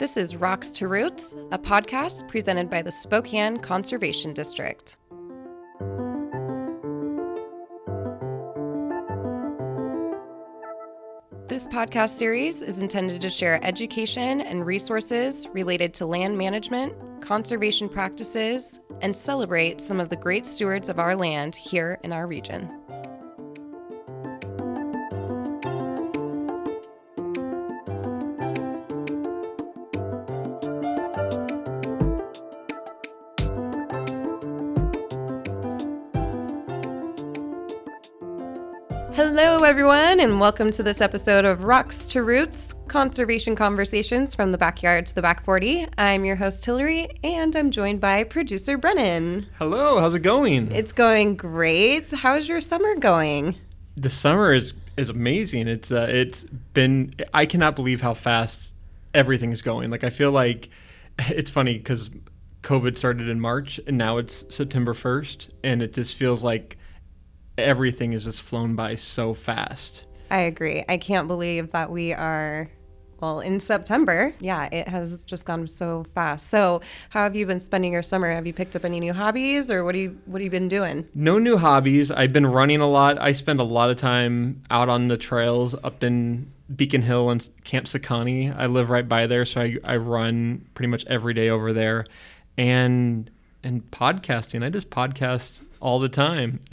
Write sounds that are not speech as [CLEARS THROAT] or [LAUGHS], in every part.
This is Rocks to Roots, a podcast presented by the Spokane Conservation District. This podcast series is intended to share education and resources related to land management, conservation practices, and celebrate some of the great stewards of our land here in our region. Everyone, and welcome to this episode of Rocks to Roots Conservation Conversations from the Backyard to the Back 40. I'm your host, Hillary, and I'm joined by producer Brennan. Hello, how's it going? It's going great. How's your summer going? The summer is is amazing. It's uh, it's been I cannot believe how fast everything's going. Like I feel like [LAUGHS] it's funny because COVID started in March and now it's September first, and it just feels like everything is just flown by so fast. I agree. I can't believe that we are well in September. Yeah, it has just gone so fast. So, how have you been spending your summer? Have you picked up any new hobbies or what do you what have you been doing? No new hobbies. I've been running a lot. I spend a lot of time out on the trails up in Beacon Hill and Camp Sekani. I live right by there, so I, I run pretty much every day over there. And and podcasting. I just podcast all the time. [LAUGHS]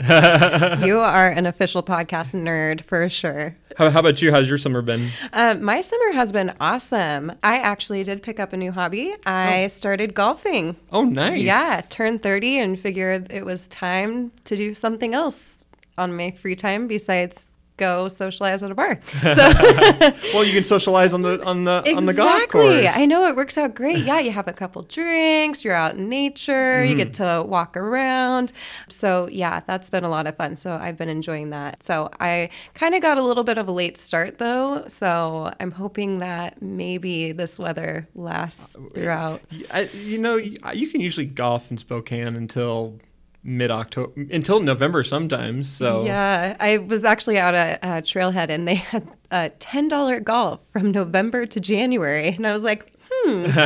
you are an official podcast nerd for sure. How, how about you? How's your summer been? Uh, my summer has been awesome. I actually did pick up a new hobby. I oh. started golfing. Oh, nice. Yeah, turned 30 and figured it was time to do something else on my free time besides go socialize at a bar. [LAUGHS] So [LAUGHS] well, you can socialize on the on the exactly. on the golf course. Exactly. I know it works out great. Yeah, you have a couple drinks, you're out in nature, mm. you get mm-hmm. to walk around. So, yeah, that's been a lot of fun. So, I've been enjoying that. So, I kind of got a little bit of a late start though, so I'm hoping that maybe this weather lasts uh, throughout. I, you know, you can usually golf in Spokane until mid October until November sometimes. So yeah, I was actually out at uh, Trailhead and they had a ten dollar golf from November to January, and I was like, hmm, [LAUGHS]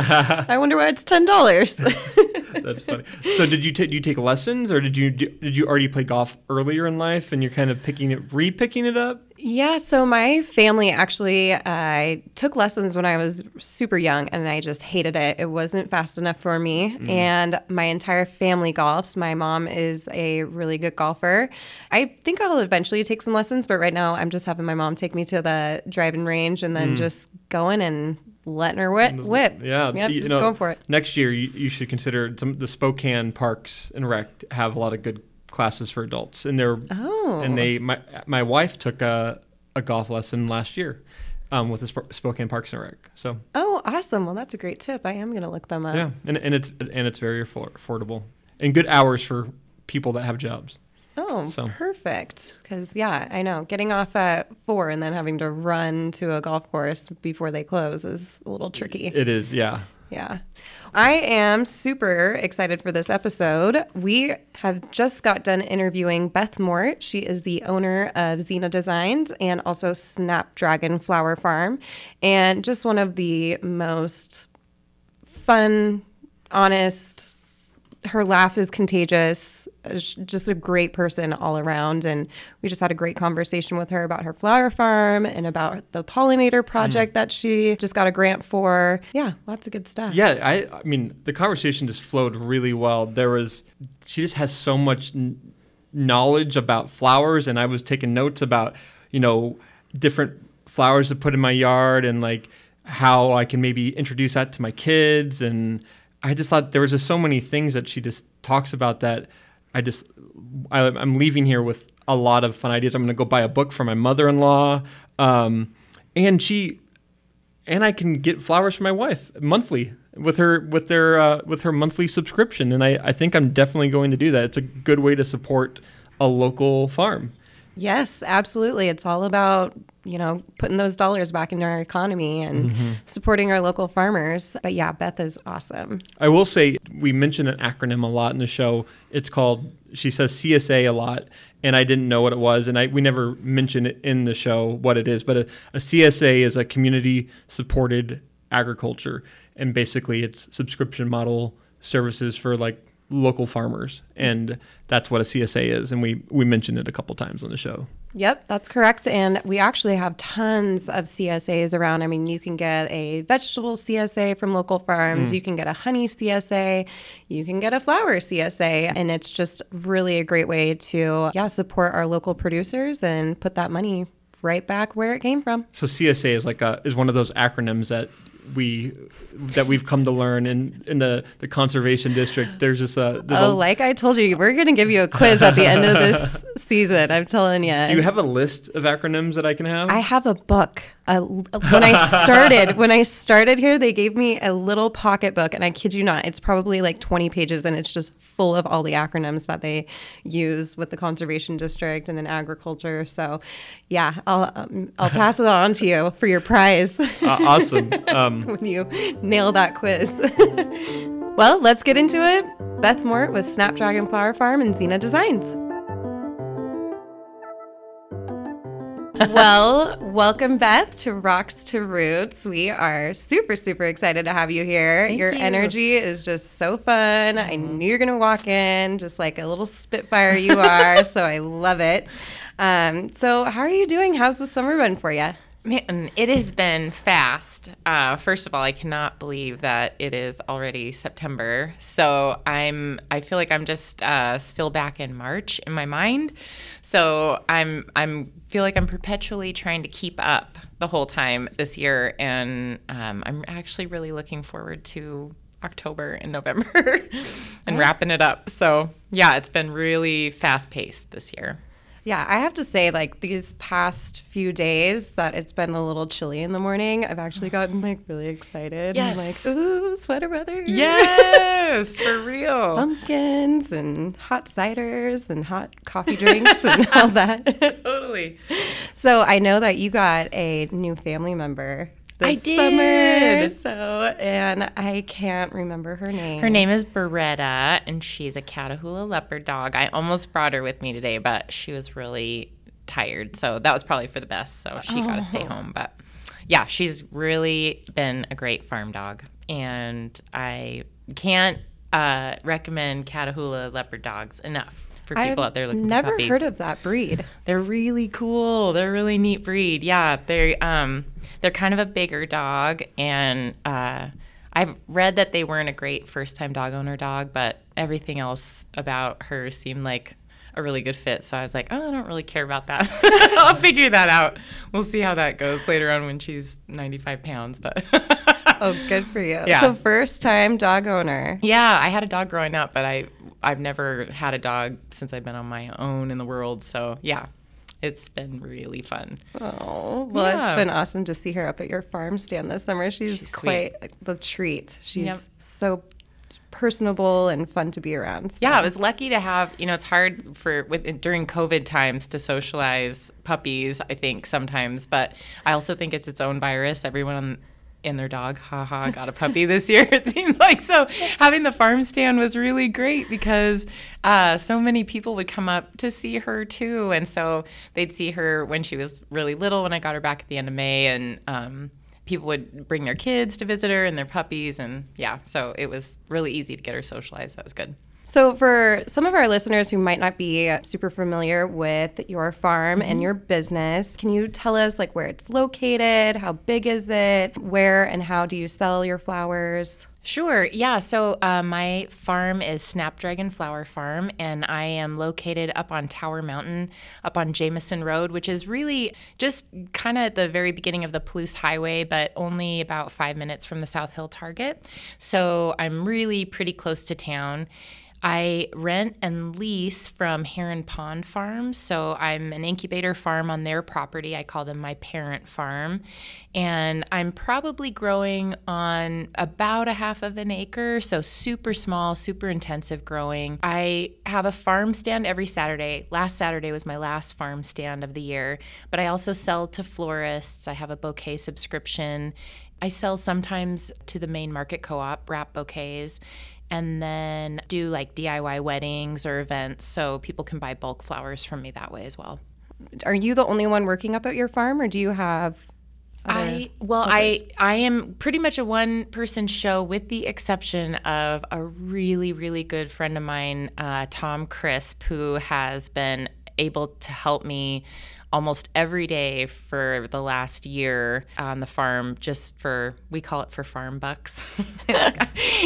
I wonder why it's ten dollars. [LAUGHS] That's funny. So did you take you take lessons, or did you did you already play golf earlier in life, and you're kind of picking it, re-picking it up? Yeah, so my family actually, I uh, took lessons when I was super young and I just hated it. It wasn't fast enough for me. Mm. And my entire family golfs. My mom is a really good golfer. I think I'll eventually take some lessons, but right now I'm just having my mom take me to the driving range and then mm. just going and letting her whip. whip. Yeah, yep, just know, going for it. Next year, you, you should consider some the Spokane parks and rec have a lot of good classes for adults, and they're oh. and they my my wife took a a golf lesson last year. Um, with the Sp- Spokane Parks and Rec. So. Oh, awesome! Well, that's a great tip. I am going to look them up. Yeah, and, and it's and it's very affordable and good hours for people that have jobs. Oh, so. perfect. Because yeah, I know getting off at four and then having to run to a golf course before they close is a little tricky. It is, yeah. Yeah. I am super excited for this episode. We have just got done interviewing Beth Mort. She is the owner of Xena Designs and also Snapdragon Flower Farm, and just one of the most fun, honest, her laugh is contagious. Just a great person all around. And we just had a great conversation with her about her flower farm and about the pollinator project mm. that she just got a grant for. Yeah, lots of good stuff. Yeah, I, I mean, the conversation just flowed really well. There was, she just has so much n- knowledge about flowers. And I was taking notes about, you know, different flowers to put in my yard and like how I can maybe introduce that to my kids and, I just thought there was just so many things that she just talks about that I just I, am leaving here with a lot of fun ideas. I'm going to go buy a book for my mother-in-law, um, and she and I can get flowers for my wife monthly with her with their uh, with her monthly subscription, and I, I think I'm definitely going to do that. It's a good way to support a local farm. Yes, absolutely. It's all about you know, putting those dollars back into our economy and mm-hmm. supporting our local farmers. But yeah, Beth is awesome. I will say we mention an acronym a lot in the show. It's called she says CSA a lot, and I didn't know what it was, and I we never mention it in the show what it is. But a, a CSA is a community supported agriculture, and basically it's subscription model services for like local farmers, and that's what a CSA is. And we we mentioned it a couple times on the show. Yep, that's correct. And we actually have tons of CSAs around. I mean, you can get a vegetable CSA from local farms, Mm. you can get a honey CSA, you can get a flower CSA, and it's just really a great way to yeah, support our local producers and put that money right back where it came from. So CSA is like a is one of those acronyms that we that we've come to learn in in the the conservation district. There's just a there's Oh, a, like I told you, we're going to give you a quiz at the end of this [LAUGHS] season. I'm telling you. Do you have a list of acronyms that I can have? I have a book. Uh, when I started, [LAUGHS] when I started here, they gave me a little pocketbook, and I kid you not, it's probably like 20 pages, and it's just full of all the acronyms that they use with the conservation district and in agriculture. So, yeah, I'll um, I'll [LAUGHS] pass it on to you for your prize Uh, awesome. [LAUGHS] Um, when you nail that quiz. well, let's get into it. Beth Mort with Snapdragon Flower Farm and Xena Designs. Well, welcome, Beth, to Rocks to Roots. We are super, super excited to have you here. Thank Your you. Mm-hmm. energy is just so fun. I knew you're going to walk in just like a little spitfire you are. so I love it. Um, so, how are you doing? How's the summer been for you? Man, it has been fast. Uh, first of all, I cannot believe that it is already September. So I'm, I feel like I'm just uh, still back in March in my mind. So I'm, I'm feel like I'm perpetually trying to keep up the whole time this year, and um, I'm actually really looking forward to October and November [LAUGHS] and wrapping it up. So yeah, it's been really fast paced this year. Yeah, I have to say, like these past few days, that it's been a little chilly in the morning. I've actually [GASPS] gotten like really excited. Yes. I'm like, ooh, sweater weather. Yes, for [LAUGHS] real. Pumpkins and hot ciders and hot coffee drinks and all that. [LAUGHS] totally. So I know that you got a new family member I this summer. did. So, and I can't remember her name. Her name is Beretta, and she's a Catahoula leopard dog. I almost brought her with me today, but she was really tired, so that was probably for the best. So she got to stay home. But yeah, she's really been a great farm dog, and I can't uh, recommend Catahoula leopard dogs enough for people I've out there looking never for puppies. heard of that breed. They're really cool. They're a really neat breed. Yeah, they're um they're kind of a bigger dog, and uh, I've read that they weren't a great first time dog owner dog, but everything else about her seemed like a really good fit. So I was like, oh, I don't really care about that. [LAUGHS] I'll figure that out. We'll see how that goes later on when she's 95 pounds. But [LAUGHS] Oh, good for you. Yeah. So, first time dog owner. yeah, I had a dog growing up, but I I've never had a dog since I've been on my own in the world. So yeah, it's been really fun. Oh, well, it's been awesome to see her up at your farm stand this summer. She's, She's sweet. quite the treat. She's Yep. so personable and fun to be around. so- Yeah, I was lucky to have. You know, it's hard for with during COVID times to socialize puppies. I think sometimes, but I also think it's its own virus. Everyone on, and their dog, haha, got a puppy this year. [LAUGHS] It seems like so. Having the farm stand was really great because uh, so many people would come up to see her too, and so they'd see her when she was really little. When I got her back at the end of May, and um, people would bring their kids to visit her and their puppies, and yeah, so it was really easy to get her socialized. That was good. So, for some of our listeners who might not be super familiar with your farm and Mm-hmm. your business, can you tell us like where it's located? How big is it? Where and how do you sell your flowers? Sure. Yeah. So uh, my farm is Snapdragon Flower Farm, and I am located up on Tower Mountain, up on Jameson Road, which is really just kind of at the very beginning of the Palouse Highway, but only about five minutes from the South Hill Target. So I'm really pretty close to town. I rent and lease from Heron Pond Farms. So I'm an incubator farm on their property. I call them my parent farm. And I'm probably growing on about a half of an acre. So super small, super intensive growing. I have a farm stand every Saturday. Last Saturday was my last farm stand of the year. But I also sell to florists. I have a bouquet subscription. I sell sometimes to the main market co op, wrap bouquets and then do like DIY weddings or events so people can buy bulk flowers from me that way as well. Are you the only one working up at your farm, or do you have I well, I I am pretty much a one person show, with the exception of a really really good friend of mine, uh, Tom Crisp, who has been able to help me almost every day for the last year on the farm just for we call it for farm bucks. [LAUGHS]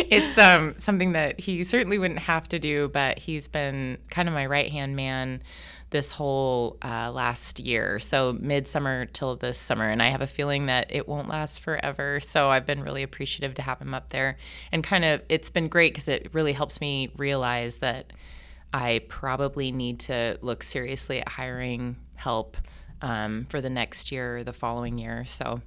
It's, um, something that he certainly wouldn't have to do but he's been kind of my right hand man this whole uh, last year. So midsummer till this summer and i have a feeling that it won't last forever. So i've been really appreciative to have him up there. And kind of it's been great because it really helps me realize that I probably need to look seriously at hiring help um, for the next year or the following year. So,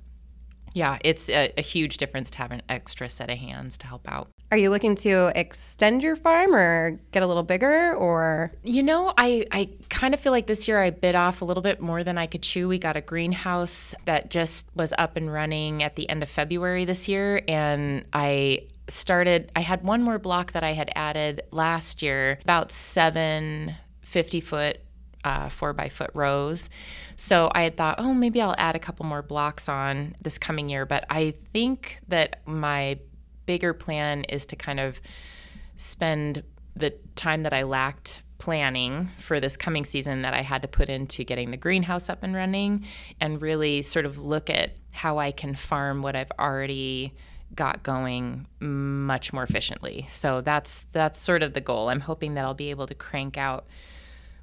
yeah, it's a, a, huge difference to have an extra set of hands to help out. Are you looking to extend your farm or get a little bigger or? You know, I, I kind of feel like this year I bit off a little bit more than I could chew. We got a greenhouse that just was up and running at the end of February this year. And I started, I had one more block that I had added last year, about seven 50 foot uh, four by foot rows. So I had thought, oh, maybe I'll add a couple more blocks on this coming year. But I think that my bigger plan is to kind of spend the time that I lacked planning for this coming season that I had to put into getting the greenhouse up and running and really sort of look at how I can farm what I've already got going much more efficiently. So that's that's sort of the goal. I'm hoping that I'll be able to crank out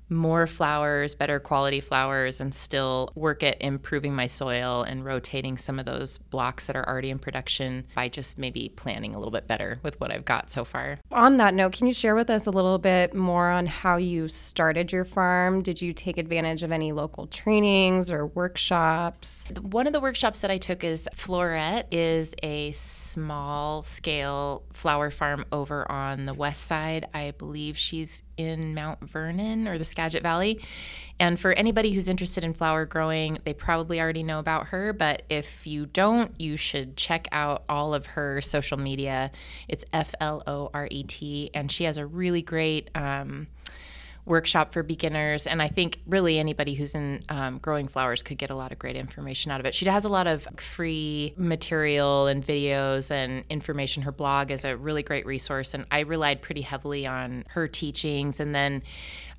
more flowers, better quality flowers, and still work at improving my soil and rotating some of those blocks that are already in production by just maybe planning a little bit better with what I've got so far. On that note, can you share with us a little bit more on how you started your farm? Did you take advantage of any local trainings or workshops? One of the workshops that I took is Floret is a small scale flower farm over on the west side. I believe she's in Mount Vernon or the Skagit Valley. And for anybody who's interested in flower growing, they probably already know about her. But if you don't, you should check out all of her social media. It's F L O R E T. And she has a really great. Um, workshop for beginners. And I think really anybody who's in um, growing flowers could get a lot of great information out of it. She has a lot of free material and videos and information. Her blog is a really great resource. And I relied pretty heavily on her teachings. And then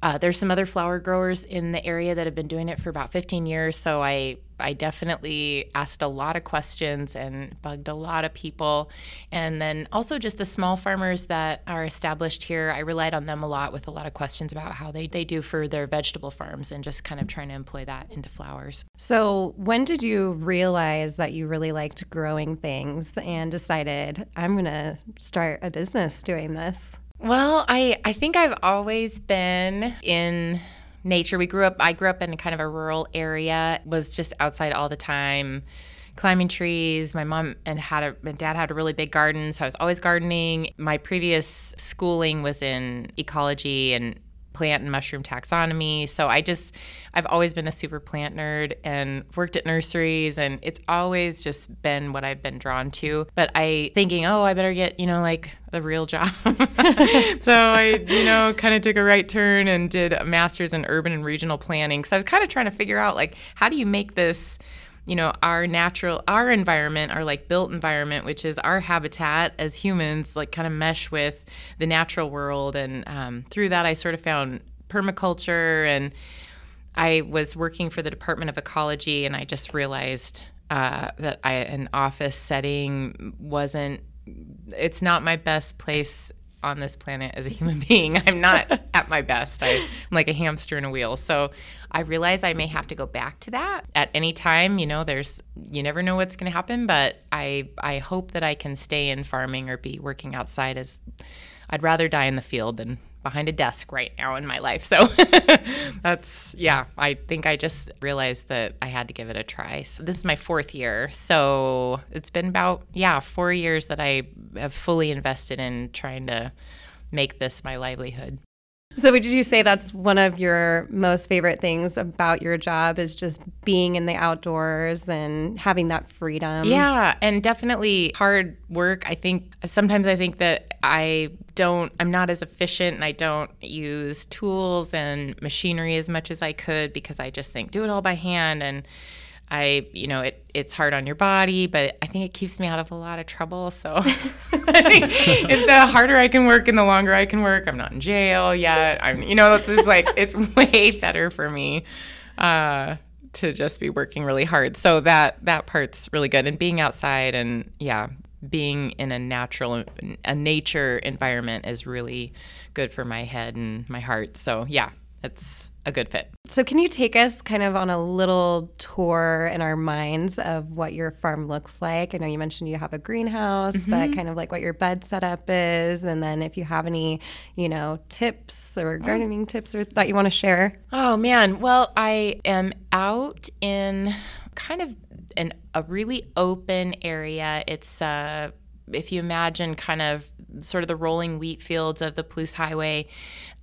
uh, there's some other flower growers in the area that have been doing it for about 15 years. So I I definitely asked a lot of questions and bugged a lot of people. And then also just the small farmers that are established here, I relied on them a lot with a lot of questions about how they, they do for their vegetable farms and just kind of trying to employ that into flowers. So, when did you realize that you really liked growing things and decided, I'm going to start a business doing this? Well, I, I think I've always been in nature. We grew up, I grew up in kind of a rural area, was just outside all the time, climbing trees. My mom and had a, my dad had a really big garden, so I was always gardening. My previous schooling was in ecology and plant and mushroom taxonomy. So I just, I've always been a super plant nerd and worked at nurseries, and it's always just been what I've been drawn to. But I thinking, oh, I better get, you know, like a real job. [LAUGHS] so I, you know, kind of took a right turn and did a master's in urban and regional planning. So I was kind of trying to figure out, like, how do you make this you know our natural our environment our like built environment which is our habitat as humans like kind of mesh with the natural world. And um, through that i sort of found permaculture and i was working for the department of ecology and i just realized uh, that I, an office setting wasn't it's not my best place on this planet as a human [LAUGHS] being. I'm not [LAUGHS] at my best. I, am like a hamster in a wheel. So I realize I may have to go back to that at any time. You know, there's you never know what's going to happen, but I I hope that I can stay in farming or be working outside as I'd rather die in the field than behind a desk right now in my life. So [LAUGHS] that's, yeah, I think I just realized that I had to give it a try. So this is my fourth year. So it's been about, yeah, four years that I have fully invested in trying to make this my livelihood. So would you say that's one of your most favorite things about your job is just being in the outdoors and having that freedom? Yeah, and definitely hard work. I think sometimes I think that I don't I'm not as efficient and I don't use tools and machinery as much as I could because I just think do it all by hand and I, you know, it it's hard on your body, but I think it keeps me out of a lot of trouble. So [LAUGHS] I think if the harder I can work and the longer I can work, I'm not in jail yet. I'm, you know, it's just like it's [LAUGHS] way better for me uh, to just be working really hard. So that that part's really good, and being outside and yeah, being in a natural a nature environment is really good for my head and my heart. So yeah, it's a good fit. So, can you take us kind of on a little tour in our minds of what your farm looks like? I know you mentioned you have a greenhouse, mm-hmm. but kind of like what your bed setup is, and then if you have any, you know, tips or oh. gardening oh. tips or that you want to share. Oh man, well, I am out in kind of an, a really open area. It's uh, if you imagine kind of sort of the rolling wheat fields of the Palouse Highway,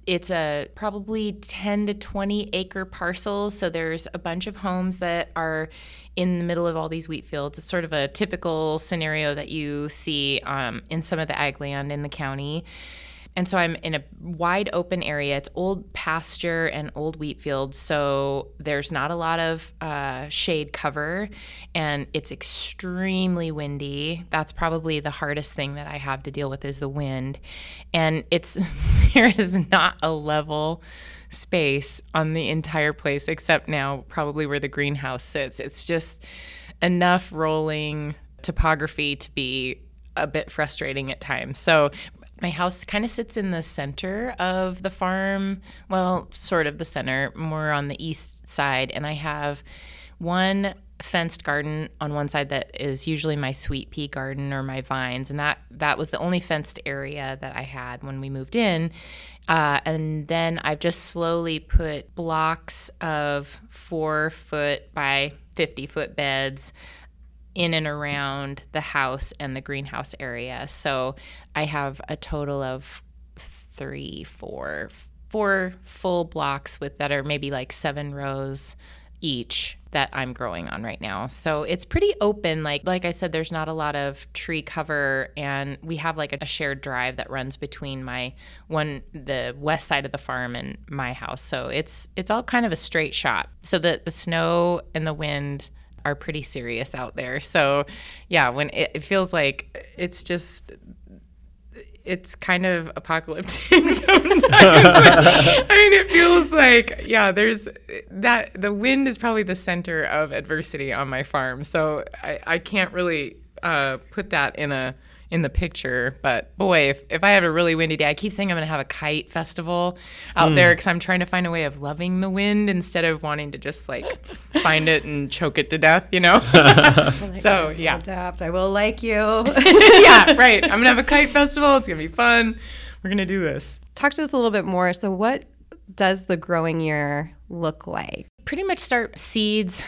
it's a probably 10 to 20 acre parcels. So there's a bunch of homes that are in the middle of all these wheat fields. It's sort of a typical scenario that you see um, in some of the ag land in the county and so I'm in a wide open area. It's old pasture and old wheat fields, so there's not a lot of uh, shade cover, and it's extremely windy. That's probably the hardest thing that I have to deal with is the wind, and it's [LAUGHS] there is not a level space on the entire place except now probably where the greenhouse sits. It's just enough rolling topography to be a bit frustrating at times. So my house kind of sits in the center of the farm. Well, sort of the center, more on the east side. And I have one fenced garden on one side that is usually my sweet pea garden or my vines and that that was the only fenced area that i had when we moved in uh, and then i've just slowly put blocks of four foot by 50 foot beds in and around the house and the greenhouse area. So I have a total of three, four, four full blocks with that are maybe like seven rows each that I'm growing on right now. So it's pretty open. Like like I said, there's not a lot of tree cover, and we have like a shared drive that runs between my one the west side of the farm and my house. So it's it's all kind of a straight shot. So the the snow and the wind are pretty serious out there. So, yeah, when it, it feels like it's just it's kind of apocalyptic [LAUGHS] sometimes. I mean, it feels like, yeah, there's that. The wind is probably the center of adversity on my farm. So I, I can't really uh, put that in a in the picture. But boy, if, if I have a really windy day, I keep saying I'm going to have a kite festival out mm. there because I'm trying to find a way of loving the wind instead of wanting to just like find it and choke it to death, you know? [LAUGHS] [LAUGHS] like so, yeah. Adapt. I will like you. [LAUGHS] yeah, right. I'm going to have a kite festival. It's going to be fun. We're going to do this. Talk to us a little bit more. So, what does the growing year look like? Pretty much start seeds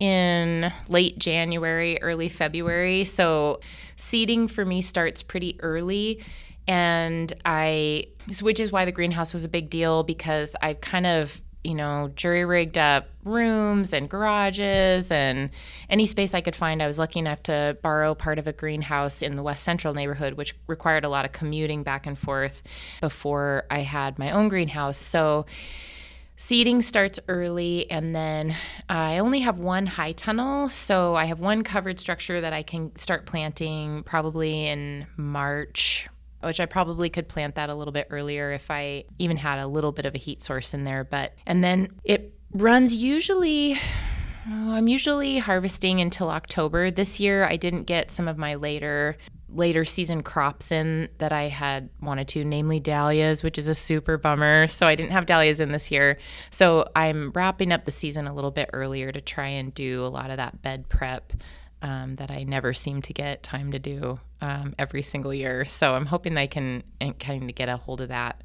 in late January, early February. So seeding for me starts pretty early. And I, which is why the greenhouse was a big deal because I've kind of, you know, jury rigged up rooms and garages and any space I could find. I was lucky enough to borrow part of a greenhouse in the West Central neighborhood, which required a lot of commuting back and forth before I had my own greenhouse. So, Seeding starts early, and then I only have one high tunnel. So I have one covered structure that I can start planting probably in March, which I probably could plant that a little bit earlier if I even had a little bit of a heat source in there. But, and then it runs usually. Oh, I'm usually harvesting until October. This year, I didn't get some of my later later season crops in that I had wanted to, namely dahlias, which is a super bummer. So I didn't have dahlias in this year. So I'm wrapping up the season a little bit earlier to try and do a lot of that bed prep um, that I never seem to get time to do um, every single year. So I'm hoping I can kind of get a hold of that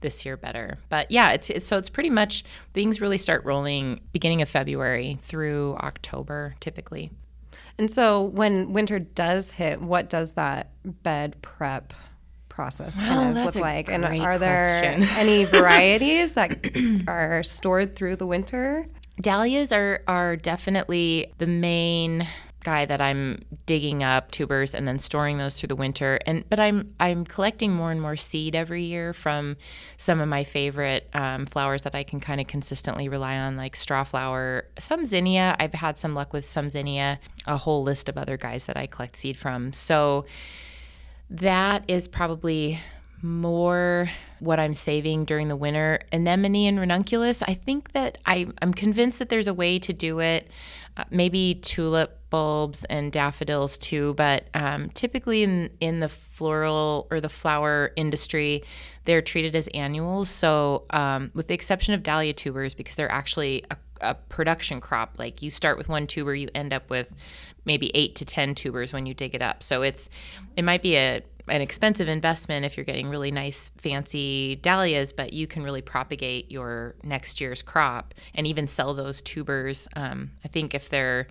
this year better. But yeah, it's, it's so it's pretty much things really start rolling beginning of February through October typically. And so when winter does hit, what does that bed prep process kind well, of look like? And are there [LAUGHS] any [LAUGHS] varieties that [CLEARS THROAT] are stored through the winter? Dahlias are are definitely the main guy that I'm digging up tubers and then storing those through the winter. And but I'm I'm collecting more and more seed every year from some of my favorite um, flowers that I can kind of consistently rely on, like straw flower, some zinnia. I've had some luck with some zinnia. A whole list of other guys that I collect seed from. So that is probably more what I'm saving during the winter. Anemone and ranunculus, I think that I, I'm convinced that there's a way to do it. Uh, maybe tulip bulbs and daffodils too, but um, typically in, in the floral or the flower industry, they're treated as annuals. So, um, with the exception of dahlia tubers, because they're actually a, a production crop, like you start with one tuber, you end up with maybe eight to 10 tubers when you dig it up. So, it's, it might be a, an expensive investment if you're getting really nice fancy dahlias but you can really propagate your next year's crop and even sell those tubers. Um, i think if they're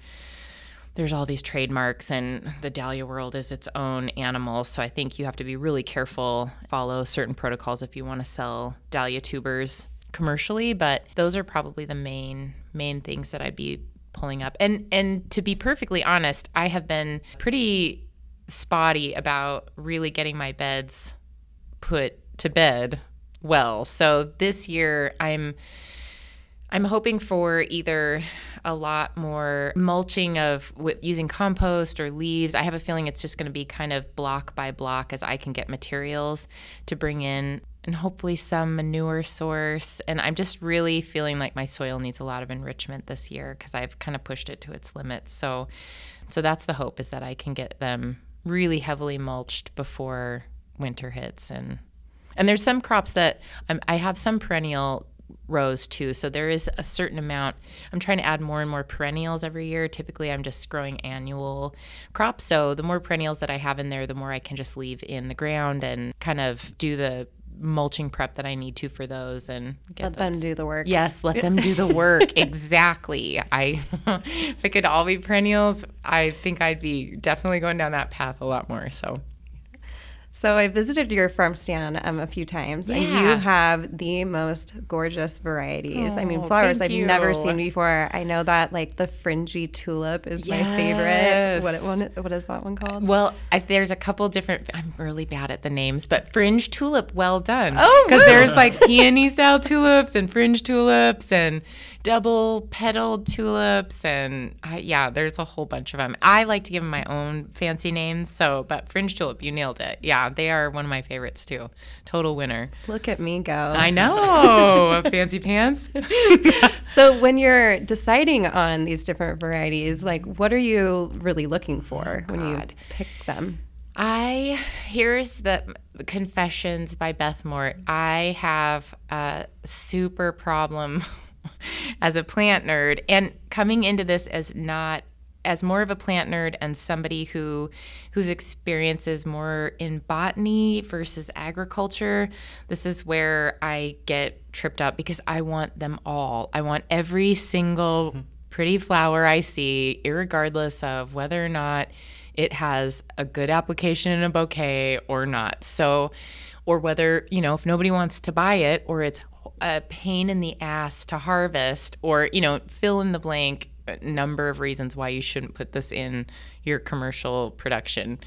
there's all these trademarks and the dahlia world is its own animal. So i think you have to be really careful follow certain protocols if you want to sell dahlia tubers commercially but those are probably the main main things that i'd be pulling up. And and to be perfectly honest i have been pretty spotty about really getting my beds put to bed well. So this year I'm I'm hoping for either a lot more mulching of with using compost or leaves. I have a feeling it's just going to be kind of block by block as I can get materials to bring in and hopefully some manure source. And I'm just really feeling like my soil needs a lot of enrichment this year because I've kind of pushed it to its limits. So so that's the hope is that I can get them really heavily mulched before winter hits and and there's some crops that um, I have some perennial rows too. So there is a certain amount. I'm trying to add more and more perennials every year. Typically, I'm just growing annual crops. So the more perennials that I have in there, the more I can just leave in the ground and kind of do the mulching prep that I need to for those and let those. them do the work. Yes, let them do the work. [LAUGHS] exactly. I [LAUGHS] if it could all be perennials, I think I'd be definitely going down that path a lot more. So so I visited your farm stand um, a few times, yeah. and you have the most gorgeous varieties. Oh, I mean, oh, flowers I've you. never seen before. I know that like the fringy tulip is yes. my favorite. What? What is that one called? Well, I, there's a couple different. I'm really bad at the names, but fringe tulip, well done. Oh, because there's like peony style tulips and fringe tulips, and double petaled tulips and I, yeah there's a whole bunch of them i like to give them my own fancy names so but fringe tulip you nailed it. Yeah they are one of my favorites too. Total winner. Look at me go. I know. [LAUGHS] Fancy pants? [LAUGHS] So when you're deciding on these different varieties like what are you really looking for oh, when you pick them? I here's the confessions by Beth Mort. I have a super problem [LAUGHS] as a plant nerd. And coming into this as not as more of a plant nerd and somebody who whose experience is more in botany versus agriculture this is where i get tripped up because i want them all. I want every single mm-hmm. pretty flower i see regardless of whether or not it has a good application in a bouquet or not. So or whether you know if nobody wants to buy it or it's a pain in the ass to harvest or you know fill in the blank number of reasons why you shouldn't put this in your commercial production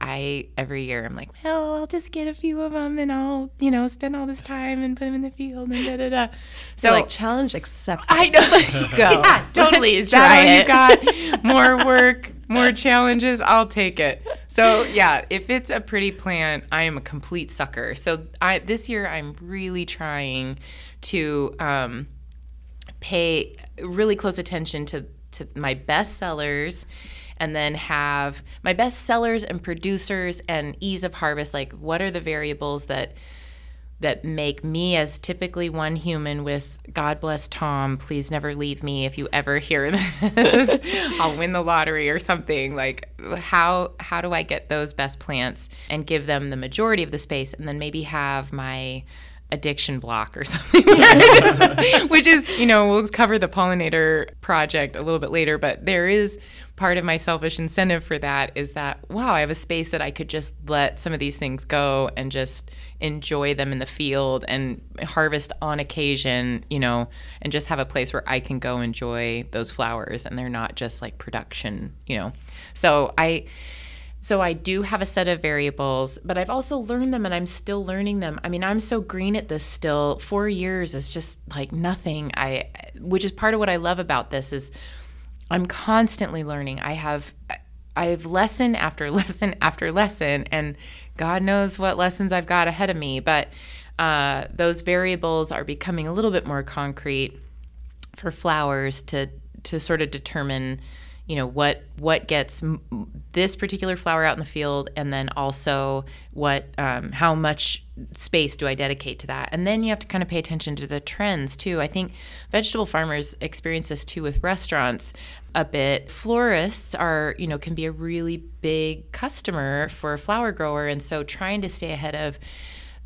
I every year I'm like, well, I'll just get a few of them and I'll you know spend all this time and put them in the field and da da da. So, so like challenge accepted. I know. Let's [LAUGHS] go. yeah, totally. Is that all you got? [LAUGHS] More work, more challenges. I'll take it. So yeah, if it's a pretty plant, I am a complete sucker. So I this year I'm really trying to um, pay really close attention to to my best sellers and then have my best sellers and producers and ease of harvest like what are the variables that that make me as typically one human with God bless Tom, please never leave me if you ever hear [LAUGHS] this. I'll win the lottery or something. Like how how do I get those best plants and give them the majority of the space and then maybe have my addiction block or [LAUGHS] something, which is, you know, we'll cover the pollinator project a little bit later, but there is part of my selfish incentive for that is that, wow, I have a space that I could just let some of these things go and just enjoy them in the field and harvest on occasion, you know, and just have a place where I can go enjoy those flowers and they're not just like production, you know. So I, so I do have a set of variables, but I've also learned them and I'm still learning them. I mean, I'm so green at this still. 4 years is just like nothing. I which is part of what I love about this is I'm constantly learning. I have I have lesson after [LAUGHS] lesson after lesson and God knows what lessons I've got ahead of me, but uh, those variables are becoming a little bit more concrete for flowers to to sort of determine you know what what gets m- this particular flower out in the field and then also what um, how much space do i dedicate to that and then you have to kind of pay attention to the trends too i think vegetable farmers experience this too with restaurants a bit florists are you know can be a really big customer for a flower grower and so trying to stay ahead of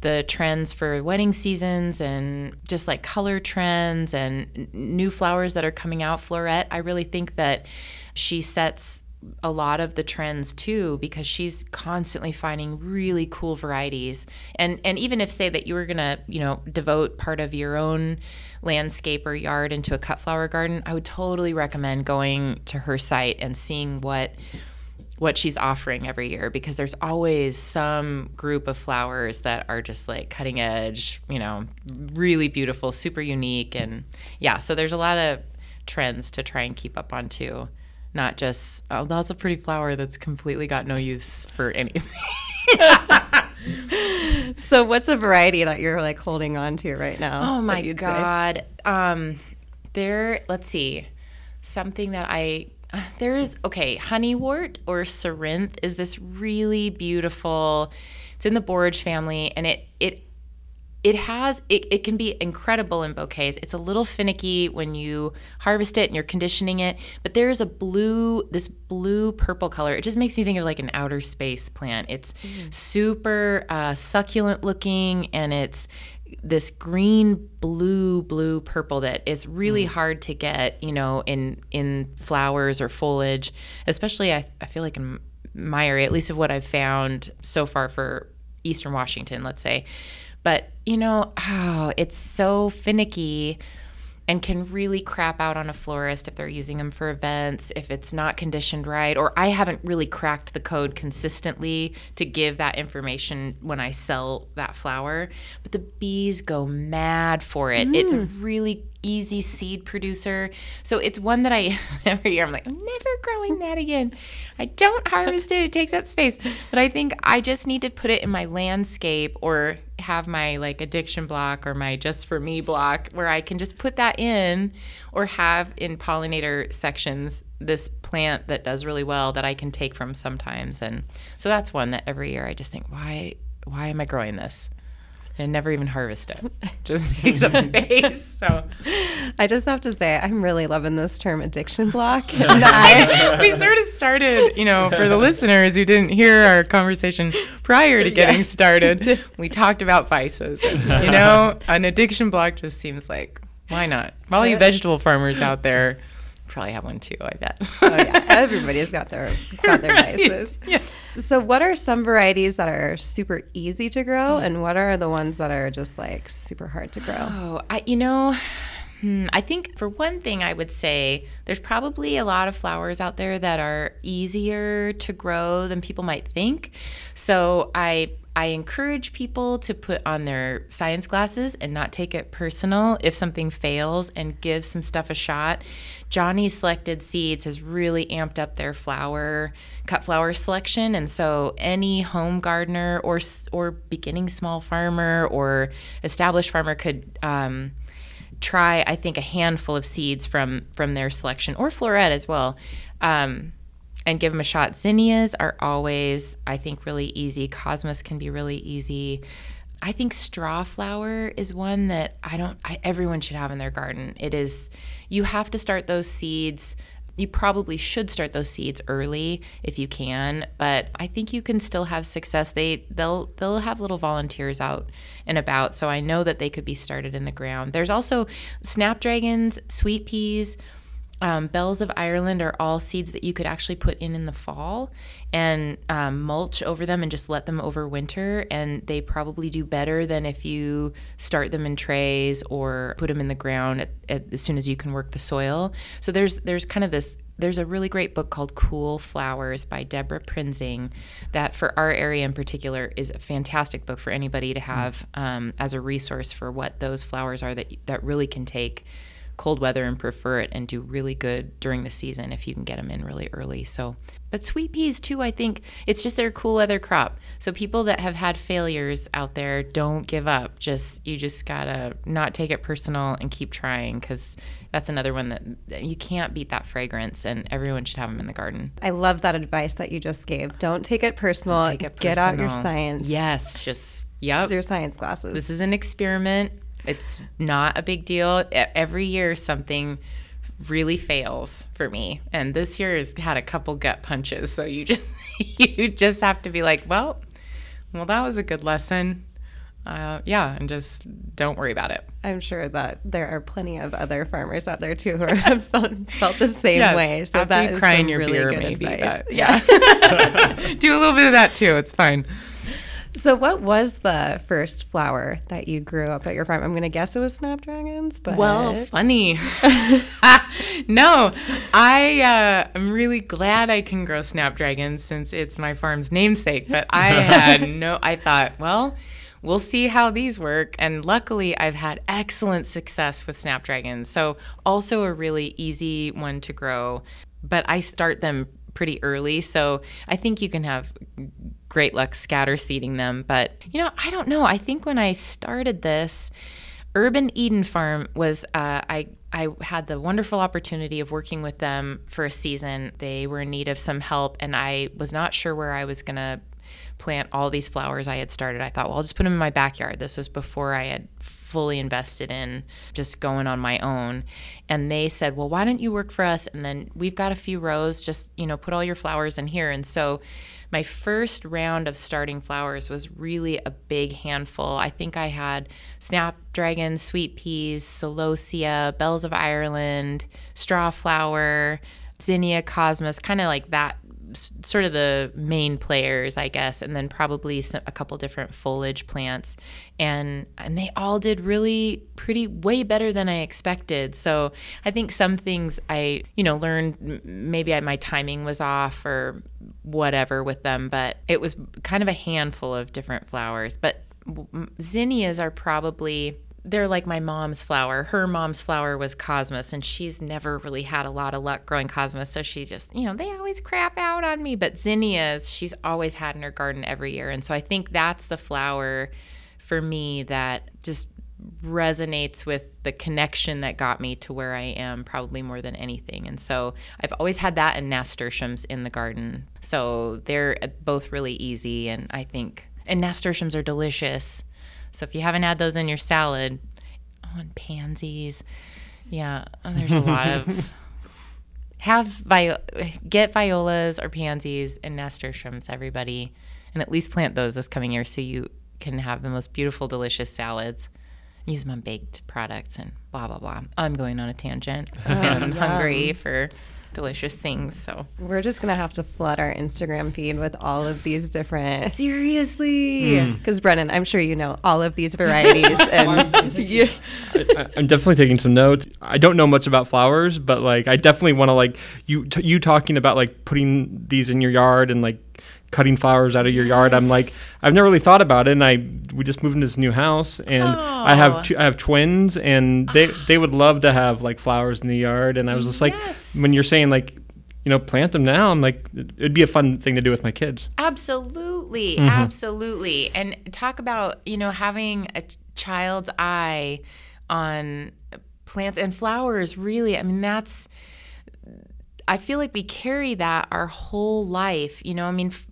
the trends for wedding seasons and just like color trends and new flowers that are coming out Floret. i really think that she sets a lot of the trends too because she's constantly finding really cool varieties and and even if say that you were to you know devote part of your own landscape or yard into a cut flower garden i would totally recommend going to her site and seeing what what she's offering every year because there's always some group of flowers that are just like cutting edge, you know, really beautiful, super unique. And yeah, so there's a lot of trends to try and keep up on too. Not just, oh, that's a pretty flower that's completely got no use for anything. [LAUGHS] so what's a variety that you're like holding on to right now? Oh my God. Um, there, let's see, something that I [SIGHS] there is okay honeywort or cerinthe is this really beautiful it's in the borage family and it it it has it, it can be incredible in bouquets it's a little finicky when you harvest it and you're conditioning it but there is a blue this blue purple color it just makes me think of like an outer space plant it's mm. super uh, succulent looking and it's this green blue blue purple that is really mm. hard to get you know in in flowers or foliage especially i, I feel like in my area at least of what i've found so far for eastern washington let's say but you know oh it's so finicky and can really crap out on a florist if they're using them for events, if it's not conditioned right, or I haven't really cracked the code consistently to give that information when I sell that flower. But the bees go mad for it. Mm. It's a really easy seed producer. So it's one that I [LAUGHS] every year I'm like, I'm never growing that again. I don't harvest it, it takes up space. But I think I just need to put it in my landscape or have my like addiction block or my just for me block where I can just put that in or have in pollinator sections this plant that does really well that I can take from sometimes. And so that's one that every year I just think, why why am I growing this? And never even harvest it. [LAUGHS] Just takes up space. So I just have to say I'm really loving this term addiction block. [LAUGHS] [LAUGHS] I, we sort of started, you know, for the listeners who didn't hear our conversation prior to getting yeah. started, we talked about vices. And, you know, an addiction block just seems like why not? All you uh, vegetable farmers out there probably have one too. I bet. oh yeah, everybody's got their got their [LAUGHS] right. vices. Yes. So, what are some varieties that are super easy to grow, and what are the ones that are just like super hard to grow? Oh, I you know. Hmm, I think for one thing, I would say there's probably a lot of flowers out there that are easier to grow than people might think. So I I encourage people to put on their science glasses and not take it personal if something fails and give some stuff a shot. Johnny's Selected Seeds has really amped up their flower cut flower selection and so any home gardener or or beginning small farmer or established farmer could um, try I think a handful of seeds from from their selection or floret as well. Um, and give them a shot. Zinnias are always, I think, really easy. Cosmos can be really easy. I think straw flower is one that I don't. I, everyone should have in their garden. It is. You have to start those seeds you probably should start those seeds early if you can, but I think you can still have success. They they'll they'll have little volunteers out and about, so I know that they could be started in the ground. There's also snapdragons, sweet peas, um, bells of Ireland are all seeds that you could actually put in in the fall and um, mulch over them and just let them overwinter. And they probably do better than if you start them in trays or put them in the ground at, at, as soon as you can work the soil. So there's there's kind of this. There's a really great book called Cool Flowers by Deborah Prinzing that, for our area in particular, is a fantastic book for anybody to have um, as a resource for what those flowers are that that really can take cold weather and prefer it and do really good during the season if you can get them in really early. So, but sweet peas too, I think it's just their cool weather crop. So people that have had failures out there, don't give up. Just you just gotta not take it personal and keep trying because that's another one that you can't beat that fragrance, and everyone should have them in the garden. I love that advice that you just gave. Don't take it personal. Take it Get out your science. Yes, just yep. Your science glasses. This is an experiment. It's not a big deal. Every year, something really fails for me, and this year has had a couple gut punches. So you just [LAUGHS] you just have to be like, well, well, that was a good lesson. Uh, yeah, and just don't worry about it. I'm sure that there are plenty of other farmers out there too who have [LAUGHS] felt, felt the same Yes, way. So after that you is cry in your really beer, good maybe. advice. yeah, [LAUGHS] do a little bit of that too. It's fine. So, what was the first flower that you grew up at your farm? I'm going to guess it was snapdragons, but Well, funny. [LAUGHS] no, I uh, I'm really glad I can grow snapdragons since it's my farm's namesake. But I had [LAUGHS] no. I thought, well, we'll see how these work. And luckily, I've had excellent success with snapdragons. So also a really easy one to grow. But I start them pretty early, so I think you can have great luck scatter seeding them. But you know, I don't know. I think when I started this. Urban Eden Farm was uh, I I had the wonderful opportunity of working with them for a season. They were in need of some help, and I was not sure where I was gonna plant all these flowers I had started. I thought, well, I'll just put them in my backyard. This was before I had fully invested in just going on my own. And they said, well, why don't you work for us? And then we've got a few rows. Just you know, put all your flowers in here. And so my first round of starting flowers was really a big handful. I think I had snapdragon, sweet peas, celosia, bells of Ireland, straw flower, zinnia, cosmos, kind of like that sort of the main players, I guess, and then probably some, a couple different foliage plants, and and they all did really pretty way better than I expected. So I think some things I you know learned maybe I, my timing was off or whatever with them, but it was kind of a handful of different flowers. But zinnias are probably they're like my mom's flower. Her mom's flower was cosmos, and she's never really had a lot of luck growing cosmos. So she just, you know, they always crap out on me. But zinnias, she's always had in her garden every year. And so I think that's the flower for me that just resonates with the connection that got me to where I am, probably more than anything. And so I've always had that and nasturtiums in the garden. So they're both really easy. And I think, and nasturtiums are delicious. So if you haven't had those in your salad, oh, and pansies, yeah, oh, there's a lot of. [LAUGHS] Have vi- get violas or pansies and nasturtiums, everybody, and at least plant those this coming year so you can have the most beautiful, delicious salads. Use them on baked products and blah blah blah. I'm going on a tangent. and [LAUGHS] oh, I'm hungry for delicious things. So we're just going to have to flood our Instagram feed with all of these different. seriously, hmm. Because, Brennan, I'm sure you know all of these varieties. [LAUGHS] and you, I, I'm definitely taking some notes. I don't know much about flowers, but like I definitely want to like you t- you talking about like putting these in your yard and like cutting flowers out of your yard. I'm like I've never really thought about it, and I we just moved into this new house, and I Oh. have two, I have twins, and they they would love to have like flowers in the yard, and I was just like Yes. when you're saying like you know plant them now, I'm like it'd be a fun thing to do with my kids. Absolutely, mm-hmm. absolutely. And talk about, you know, having a child's eye on plants and flowers, really. I mean, that's I feel like we carry that our whole life, you know, I mean, f-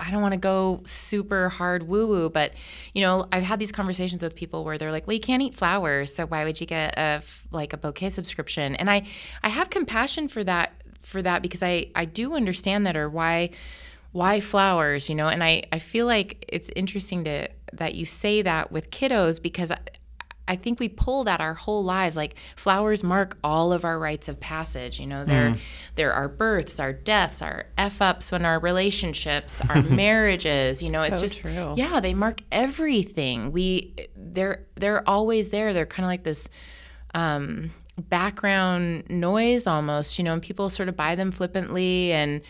I, don't want to go super hard woo woo, but you know, I've had these conversations with people where they're like, "Well, you can't eat flowers, so why would you get a like a bouquet subscription?" And I I have compassion for that for that because I I do understand that or why why flowers, you know? And I I feel like it's interesting to that you say that with kiddos because I think we pull that our whole lives. Like flowers mark all of our rites of passage. You know, they're mm. they're our births, our deaths, our f ups when our relationships, [LAUGHS] our marriages. You know, so it's just true. yeah, they mark everything. We they're they're always there. They're kind of like this. Um, background noise almost you know and people sort of buy them flippantly and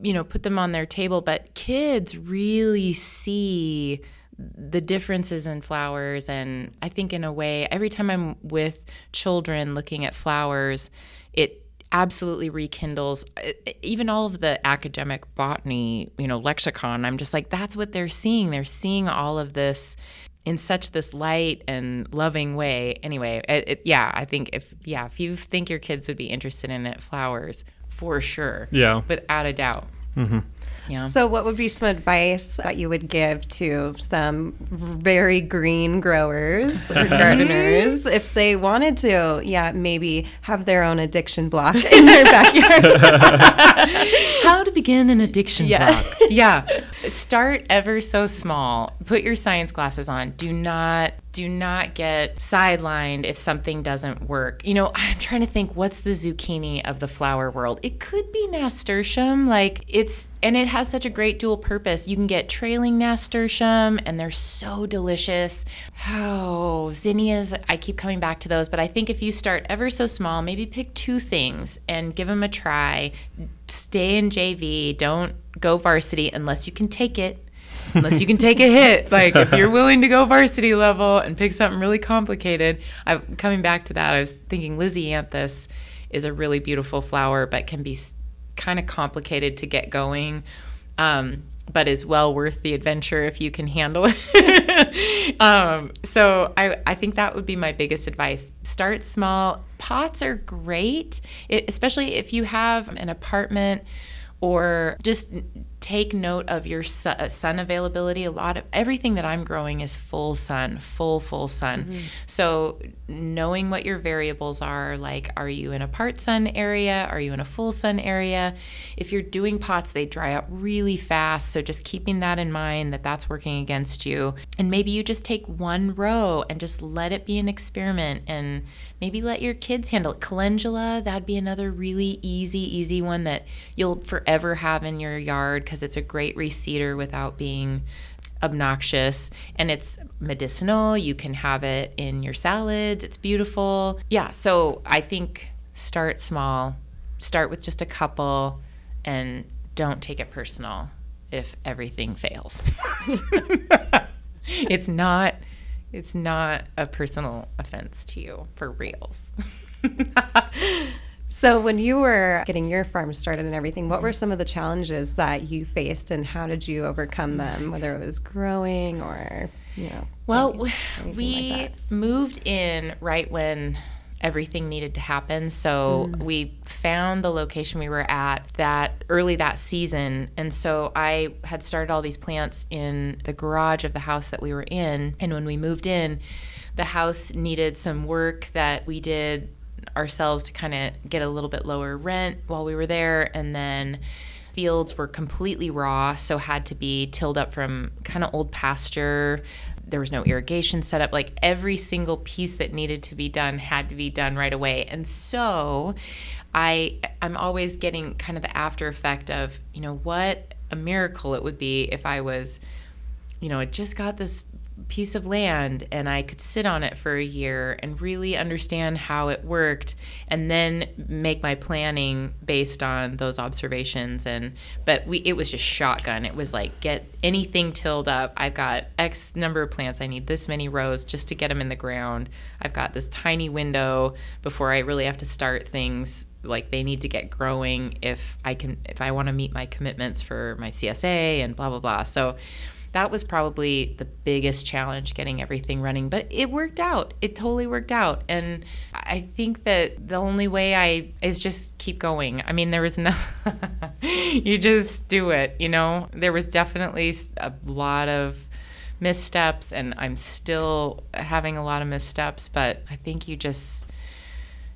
you know put them on their table but kids really see the differences in flowers and i think in a way every time i'm with children looking at flowers it absolutely rekindles even all of the academic botany you know lexicon. I'm just like that's what they're seeing. They're seeing all of this in such this light and loving way. Anyway it, it, yeah i think if yeah if you think your kids would be interested in it flowers for sure. Yeah. Without a doubt. Mm-hmm. Yeah. So, what would be some advice that you would give to some very green growers or [LAUGHS] gardeners if they wanted to, yeah, maybe have their own addiction block in their [LAUGHS] backyard? [LAUGHS] How to begin an addiction yeah. block? Yeah. Start ever so small. Put your science glasses on. Do not do not get sidelined if something doesn't work. You know, [LAUGHS] I'm trying to think what's the zucchini of the flower world? It could be nasturtium. Like it's, and it has such a great dual purpose. You can get trailing nasturtium and they're so delicious. Oh, zinnias, I keep coming back to those, but I think if you start ever so small, maybe pick two things and give them a try. Stay in JV, don't go varsity unless you can take it unless you can take a hit. Like if you're willing to go varsity level and pick something really complicated. I'm coming back to that. I was thinking Lisianthus is a really beautiful flower, but can be kind of complicated to get going. Um, but is well worth the adventure if you can handle it. [LAUGHS] um, so I, I think that would be my biggest advice. Start small. Pots are great, it, especially if you have an apartment or just take note of your uh, sun availability. A lot of everything that I'm growing is full sun, full, full sun. Mm-hmm. So, knowing what your variables are like, are you in a part sun area? Are you in a full sun area? If you're doing pots, they dry out really fast. So, just keeping that in mind that that's working against you. And maybe you just take one row and just let it be an experiment and maybe let your kids handle it. Calendula, that'd be another really easy, easy one that you'll forever have in your yard because it's a great reseeder without being obnoxious and it's medicinal. You can have it in your salads. It's beautiful. Yeah, so I think start small, start with just a couple, and don't take it personal if everything fails. [LAUGHS] it's not it's not a personal offense to you for reals. [LAUGHS] So, when you were getting your farm started and everything, what were some of the challenges that you faced and how did you overcome them, whether it was growing or, you know? Well, [SIGHS] we like moved in right when everything needed to happen. So mm. we found the location we were at that early that season. And so I had started all these plants in the garage of the house that we were in. And when we moved in, the house needed some work that we did ourselves to kind of get a little bit lower rent while we were there. And then fields were completely raw, so had to be tilled up from kind of old pasture. There was no irrigation set up. Like every single piece that needed to be done had to be done right away. And so I I'm always getting kind of the after effect of, you know, what a miracle it would be if I was, you know, I just got this piece of land and I could sit on it for a year and really understand how it worked and then make my planning based on those observations and but we it was just shotgun. It was like get anything tilled up. I've got x number of plants. I need this many rows just to get them in the ground. I've got this tiny window before I really have to start things. Like they need to get growing if I can if I want to meet my commitments for my CSA and blah blah blah. So that was probably the biggest challenge getting everything running, but it worked out. It totally worked out. And I think that the only way I is just keep going. I mean, there was no, [LAUGHS] you just do it, you know? There was definitely a lot of missteps, and I'm still having a lot of missteps, but I think you just,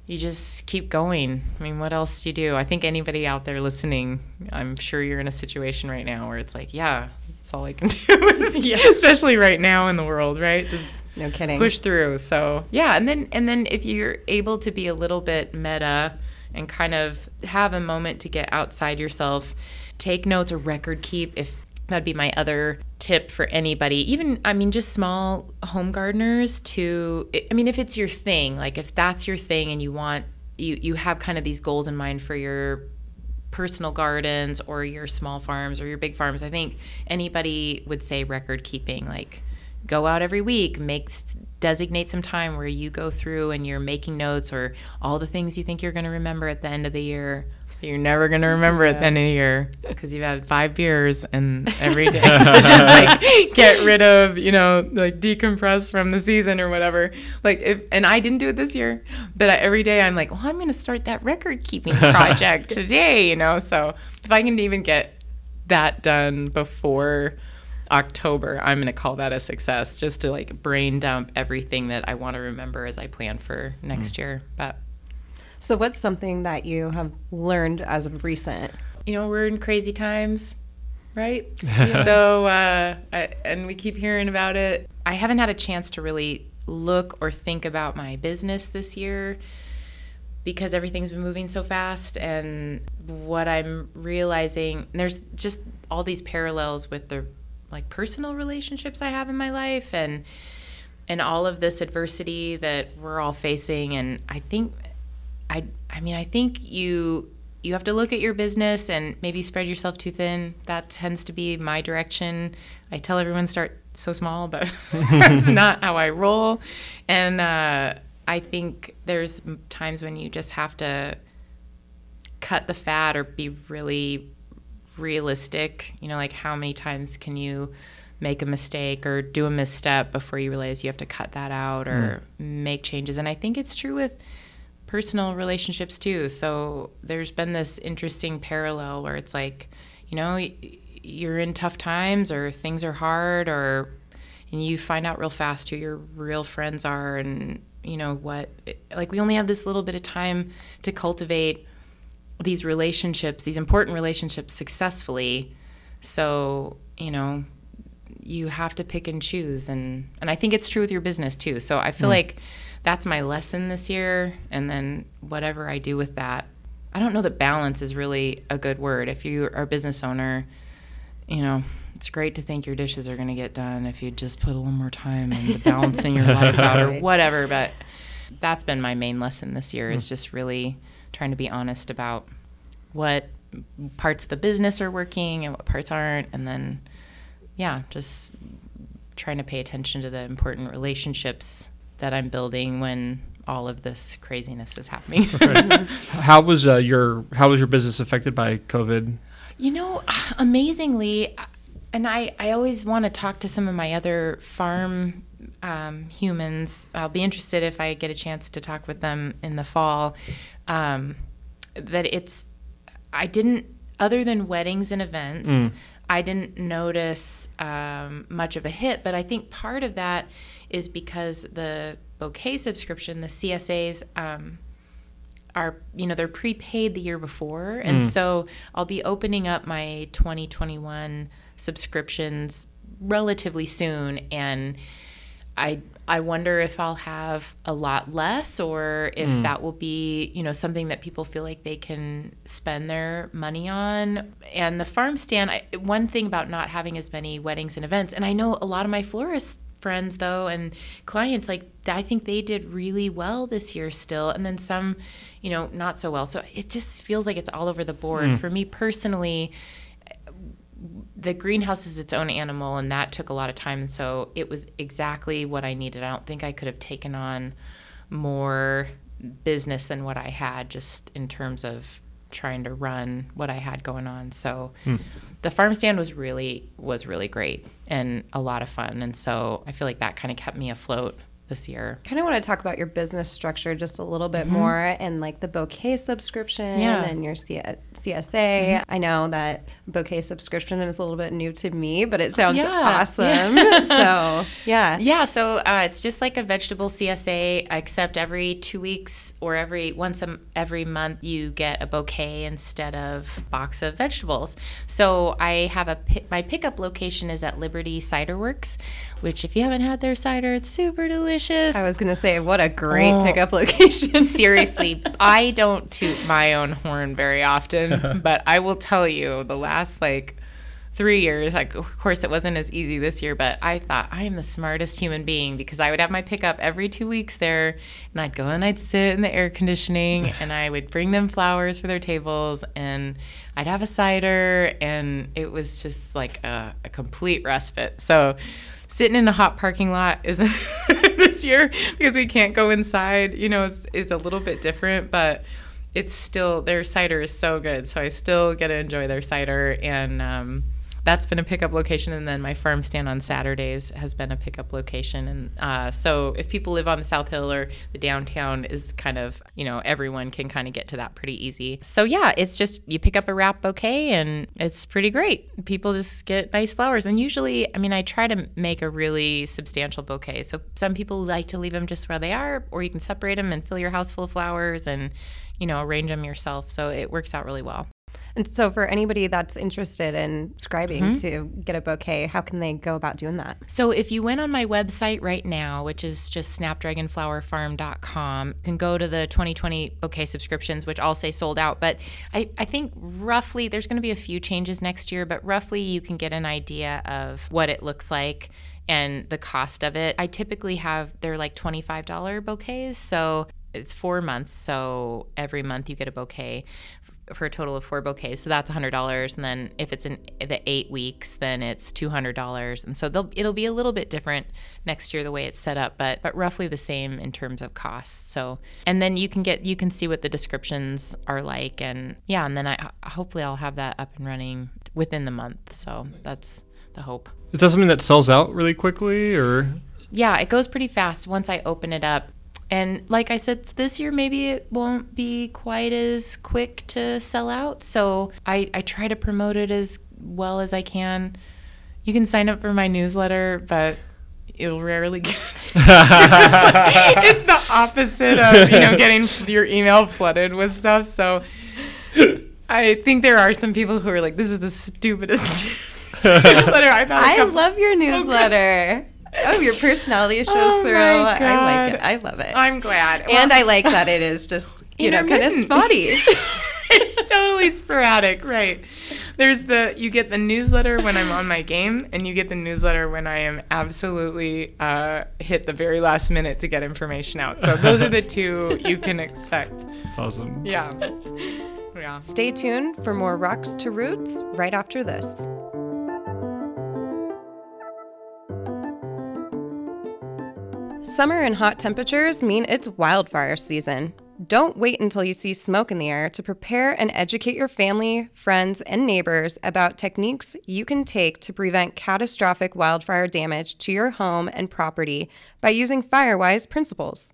you just keep going. I mean, what else do you do? I think anybody out there listening, I'm sure you're in a situation right now where it's like, yeah, that's all I can [LAUGHS] do. yeah. Especially right now in the world, right? Just no kidding. Push through. So yeah, and then and then if you're able to be a little bit meta and kind of have a moment to get outside yourself, take notes or record keep if that'd be my other tip for anybody even i mean just small home gardeners to i mean if it's your thing like if that's your thing and you want you you have kind of these goals in mind for your personal gardens or your small farms or your big farms i think anybody would say record keeping like go out every week make designate some time where you go through and you're making notes or all the things you think you're going to remember at the end of the year you're never going to remember yeah. at the end of the year because you've had five beers and every day [LAUGHS] just like get rid of, you know, like decompress from the season or whatever. Like if, and I didn't do it this year, but I, every day I'm like, well, I'm going to start that record keeping [LAUGHS] project today, you know? So if I can even get that done before October, I'm going to call that a success just to like brain dump everything that I want to remember as I plan for next mm. year. But so, what's something that you have learned as of recent? You know, we're in crazy times, right? [LAUGHS] so, uh, I, and we keep hearing about it. I haven't had a chance to really look or think about my business this year because everything's been moving so fast. And what I'm realizing, there's just all these parallels with the like personal relationships I have in my life and and all of this adversity that we're all facing and I think I I mean I think you you have to look at your business and maybe spread yourself too thin. That tends to be my direction. I tell everyone start so small, but [LAUGHS] that's [LAUGHS] not how I roll. And uh, I think there's times when you just have to cut the fat or be really realistic. You know, like how many times can you make a mistake or do a misstep before you realize you have to cut that out or mm. make changes? And I think it's true with personal relationships too. So there's been this interesting parallel where it's like, you know, you're in tough times or things are hard or and you find out real fast who your real friends are and you know what like we only have this little bit of time to cultivate these relationships, these important relationships successfully. So, you know, you have to pick and choose and and I think it's true with your business too. So I feel mm. like that's my lesson this year and then whatever I do with that. I don't know that balance is really a good word. If you are a business owner, you know, it's great to think your dishes are going to get done if you just put a little more time into [LAUGHS] balancing your life out or whatever, but that's been my main lesson this year is hmm. just really trying to be honest about what parts of the business are working and what parts aren't and then yeah just trying to pay attention to the important relationships that i'm building when all of this craziness is happening [LAUGHS] how was uh, your how was your business affected by covid you know [SIGHS] amazingly and i i always want to talk to some of my other farm um, humans i'll be interested if i get a chance to talk with them in the fall um, that it's I didn't other than weddings and events. Mm. I didn't notice um, much of a hit, but I think part of that is because the bouquet subscription, the CSAs, um, are you know they're prepaid the year before, and mm. so I'll be opening up my 2021 subscriptions relatively soon, and I I wonder if I'll have a lot less or if mm. that will be, you know, something that people feel like they can spend their money on. And the farm stand, I, one thing about not having as many weddings and events, and I know a lot of my florist friends though and clients like I think they did really well this year still and then some, you know, not so well. So it just feels like it's all over the board. Mm. For me personally, the greenhouse is its own animal and that took a lot of time and so it was exactly what i needed i don't think i could have taken on more business than what i had just in terms of trying to run what I had going on. So the farm stand was really was really great and a lot of fun. And so I feel like that kind of kept me afloat this year. kind of want to talk about your business structure just a little bit more and like the bouquet subscription Mm-hmm. Yeah. Mm-hmm. and your C- CSA. I know that bouquet subscription is a little bit new to me, but it sounds Yeah. awesome. [LAUGHS] [LAUGHS] so, yeah. Yeah, so uh, it's just like a vegetable CSA, except every two weeks or every once a, every month you get a bouquet instead of box of vegetables. So I have a pi- my pickup location is at Liberty Cider Works, which if you haven't had their cider, it's super delicious. I was going to say, what a great Oh. pickup [LAUGHS] location. Seriously, I don't toot my own horn very often, but I will tell you the last like three years, like of course it wasn't as easy this year, but I thought I am the smartest human being because I would have my pickup every two weeks there and I'd go and I'd sit in the air conditioning [LAUGHS] and I would bring them flowers for their tables and I'd have a cider and it was just like a, a complete respite. So sitting in a hot parking lot [LAUGHS] isn't this year because we can't go inside. You know, it's, it's a little bit different, but it's still their cider is so good. So I still get to enjoy their cider, and um, that's been a pickup location. And then my farm stand on Saturdays has been a pickup location. And uh, so if people live on the South Hill or the downtown, is kind of you know everyone can kind of get to that pretty easy. So yeah, it's just you pick up a wrap bouquet, and it's pretty great. People just get nice flowers, and usually, I mean, I try to make a really substantial bouquet. So some people like to leave them just where they are, or you can separate them and fill your house full of flowers and you know, arrange them yourself. So it works out really well. and so, for anybody that's interested in subscribing Mm-hmm. to get a bouquet, how can they go about doing that? So if you went on my website right now, which is just snapdragonflowerfarm.com, you can go to the 2020 bouquet subscriptions, which I'll say sold out. But I, I think roughly there's going to be a few changes next year, but roughly you can get an idea of what it looks like and the cost of it. I typically have, they're like $25 bouquets. So it's four months. So every month you get a bouquet for a total of four bouquets. So that's $100. And then if it's in the eight weeks, then it's $200. And so they'll, it'll be a little bit different next year the way it's set up, but, but roughly the same in terms of costs. So, and then you can get, you can see what the descriptions are like. And yeah, and then I hopefully I'll have that up and running within the month. So that's the hope. Is that something that sells out really quickly, or yeah, it goes pretty fast once I open it up. And like I said, this year maybe it won't be quite as quick to sell out. So I, I try to promote it as well as I can. You can sign up for my newsletter, but you'll rarely get [LAUGHS] it's the opposite of you know getting your email flooded with stuff. So I think there are some people who are like, "This is the stupidest [LAUGHS] newsletter I've had." a I love your [LAUGHS] oh, newsletter. [LAUGHS] Oh, your personality shows Oh through. my I like it. I love it. I'm glad. and I like that it is just, you know, kind of Intermittent. spotty. [LAUGHS] it's totally sporadic, right? There's the you get the newsletter when I'm on my game, and you get the newsletter when I am absolutely uh, hit the very last minute to get information out. So those are the two you can expect. it's awesome? Yeah, yeah. Stay tuned for more Rocks to Roots right after this. Summer and hot temperatures mean it's wildfire season. Don't wait until you see smoke in the air to prepare and educate your family, friends, and neighbors about techniques you can take to prevent catastrophic wildfire damage to your home and property by using FireWise principles.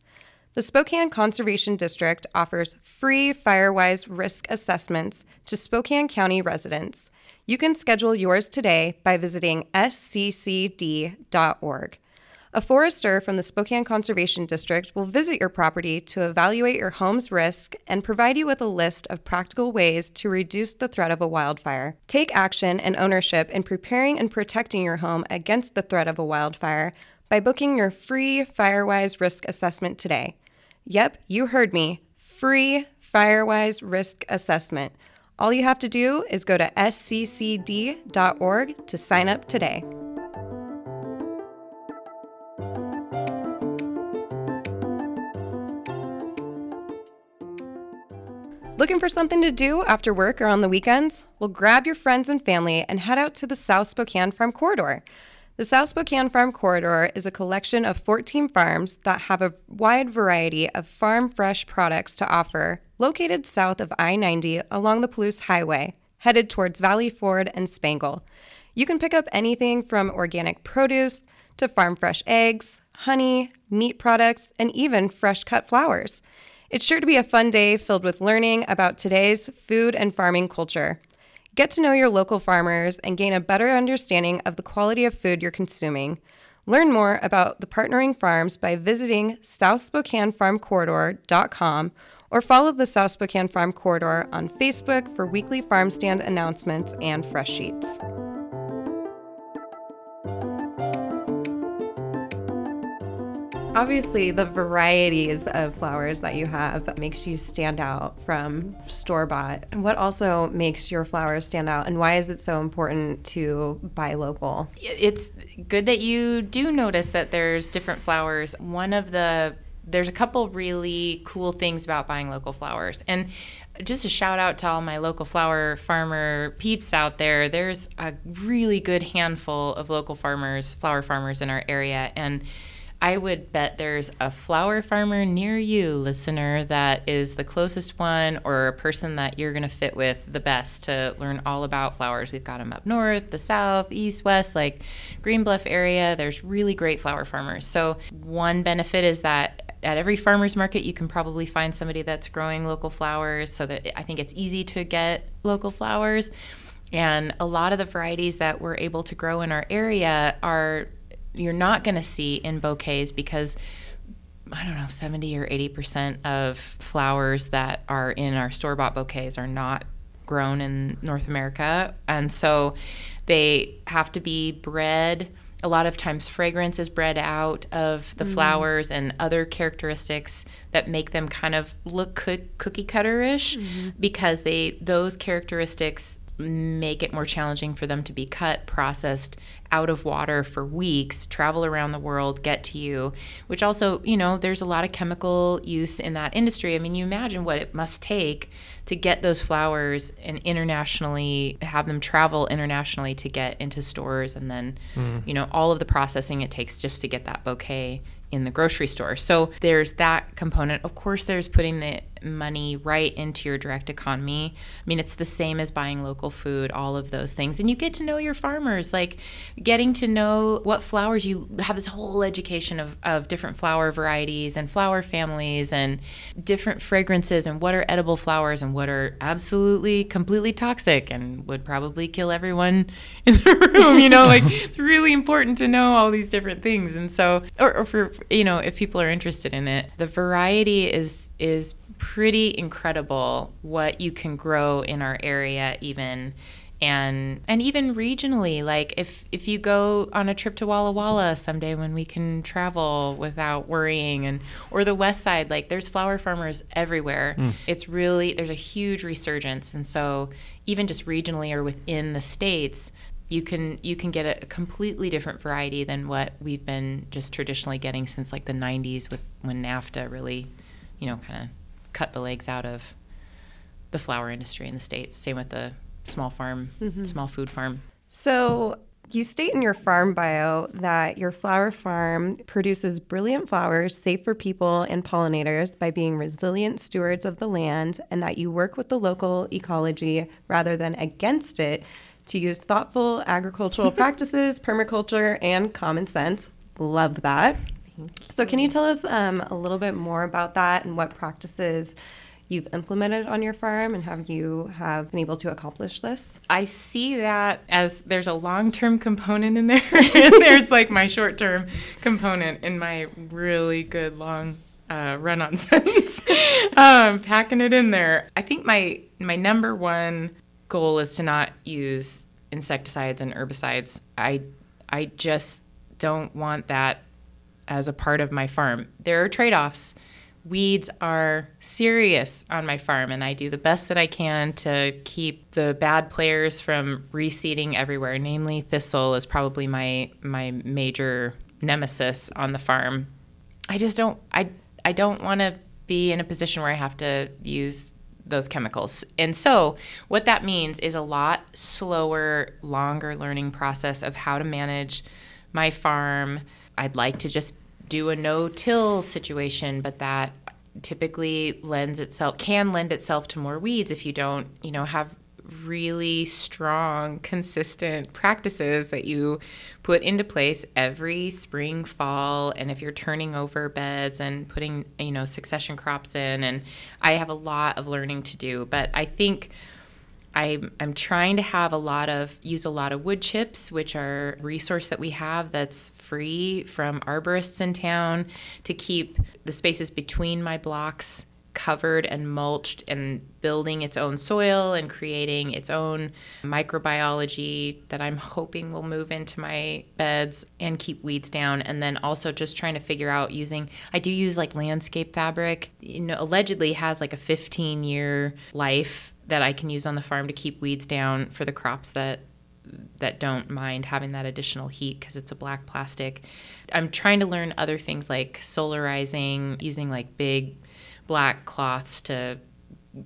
The Spokane Conservation District offers free FireWise risk assessments to Spokane County residents. You can schedule yours today by visiting sccd.org. A forester from the Spokane Conservation District will visit your property to evaluate your home's risk and provide you with a list of practical ways to reduce the threat of a wildfire. Take action and ownership in preparing and protecting your home against the threat of a wildfire by booking your free FireWise risk assessment today. Yep, you heard me. Free FireWise risk assessment. All you have to do is go to sccd.org to sign up today. Looking for something to do after work or on the weekends? Well, grab your friends and family and head out to the South Spokane Farm Corridor. The South Spokane Farm Corridor is a collection of 14 farms that have a wide variety of farm fresh products to offer located south of I 90 along the Palouse Highway, headed towards Valleyford and Spangle. You can pick up anything from organic produce to farm fresh eggs, honey, meat products, and even fresh cut flowers. It's sure to be a fun day filled with learning about today's food and farming culture. Get to know your local farmers and gain a better understanding of the quality of food you're consuming. Learn more about the partnering farms by visiting SouthSpokaneFarmCorridor.com or follow the South Spokane Farm Corridor on Facebook for weekly farm stand announcements and fresh sheets. Obviously, the varieties of flowers that you have makes you stand out from store bought. What also makes your flowers stand out, and why is it so important to buy local? It's good that you do notice that there's different flowers. One of the there's a couple really cool things about buying local flowers. And just a shout out to all my local flower farmer peeps out there. There's a really good handful of local farmers, flower farmers in our area. And I would bet there's a flower farmer near you, listener, that is the closest one or a person that you're going to fit with the best to learn all about flowers. We've got them up north, the south, east, west, like Green Bluff area. There's really great flower farmers. So, one benefit is that at every farmer's market, you can probably find somebody that's growing local flowers so that I think it's easy to get local flowers. And a lot of the varieties that we're able to grow in our area are you're not going to see in bouquets because I don't know, 70 or 80% of flowers that are in our store bought bouquets are not grown in North America. And so they have to be bred. A lot of times, fragrance is bred out of the mm. flowers and other characteristics that make them kind of look cookie cutter ish mm-hmm. because they those characteristics make it more challenging for them to be cut, processed out of water for weeks, travel around the world, get to you, which also, you know, there's a lot of chemical use in that industry. I mean, you imagine what it must take to get those flowers and internationally have them travel internationally to get into stores and then, mm. you know, all of the processing it takes just to get that bouquet in the grocery store. So there's that component. Of course, there's putting the money right into your direct economy. I mean, it's the same as buying local food, all of those things. And you get to know your farmers, like getting to know what flowers you have this whole education of, of different flower varieties and flower families and different fragrances and what are edible flowers and what are absolutely completely toxic and would probably kill everyone [LAUGHS] in the room. You know, like it's really important to know all these different things. And so, or, or for, you know, if people are interested in it, the variety is, is pretty incredible what you can grow in our area even and and even regionally like if if you go on a trip to Walla Walla someday when we can travel without worrying and or the west side like there's flower farmers everywhere mm. it's really there's a huge resurgence and so even just regionally or within the states you can you can get a completely different variety than what we've been just traditionally getting since like the 90s with when NAFTA really you know kind of cut the legs out of the flower industry in the states. Same with the small farm, mm-hmm. small food farm. So you state in your farm bio that your flower farm produces brilliant flowers safe for people and pollinators by being resilient stewards of the land, and that you work with the local ecology rather than against it to use thoughtful agricultural [LAUGHS] practices, permaculture, and common sense. Love that. So, can you tell us um, a little bit more about that and what practices you've implemented on your farm and how you have been able to accomplish this? I see that as there's a long term component in there, [LAUGHS] and there's like my short term component in my really good long uh, run on [LAUGHS] sentence. um, packing it in there. I think my my number one goal is to not use insecticides and herbicides. I I just don't want that as a part of my farm. There are trade offs. Weeds are serious on my farm, and I do the best that I can to keep the bad players from reseeding everywhere. Namely, thistle is probably my my major nemesis on the farm. I just don't I I don't want to be in a position where I have to use those chemicals. And so, what that means is a lot slower, longer learning process of how to manage my farm I'd like to just do a no till situation, but that typically lends itself can lend itself to more weeds if you don't you know have really strong consistent practices that you put into place every spring fall and if you're turning over beds and putting you know succession crops in and i have a lot of learning to do. But i think I'm, trying to have a lot of use a lot of wood chips which are resource that we have that's free from arborists in town to keep the spaces between my blocks covered and mulched and building its own soil and creating its own microbiology that I'm hoping will move into my beds and keep weeds down. And then also just trying to figure out using, I do use like landscape fabric, you know, allegedly has like a 15 year life that I can use on the farm to keep weeds down for the crops that that don't mind having that additional heat because it's a black plastic. I'm trying to learn other things like solarizing, using like big black cloths to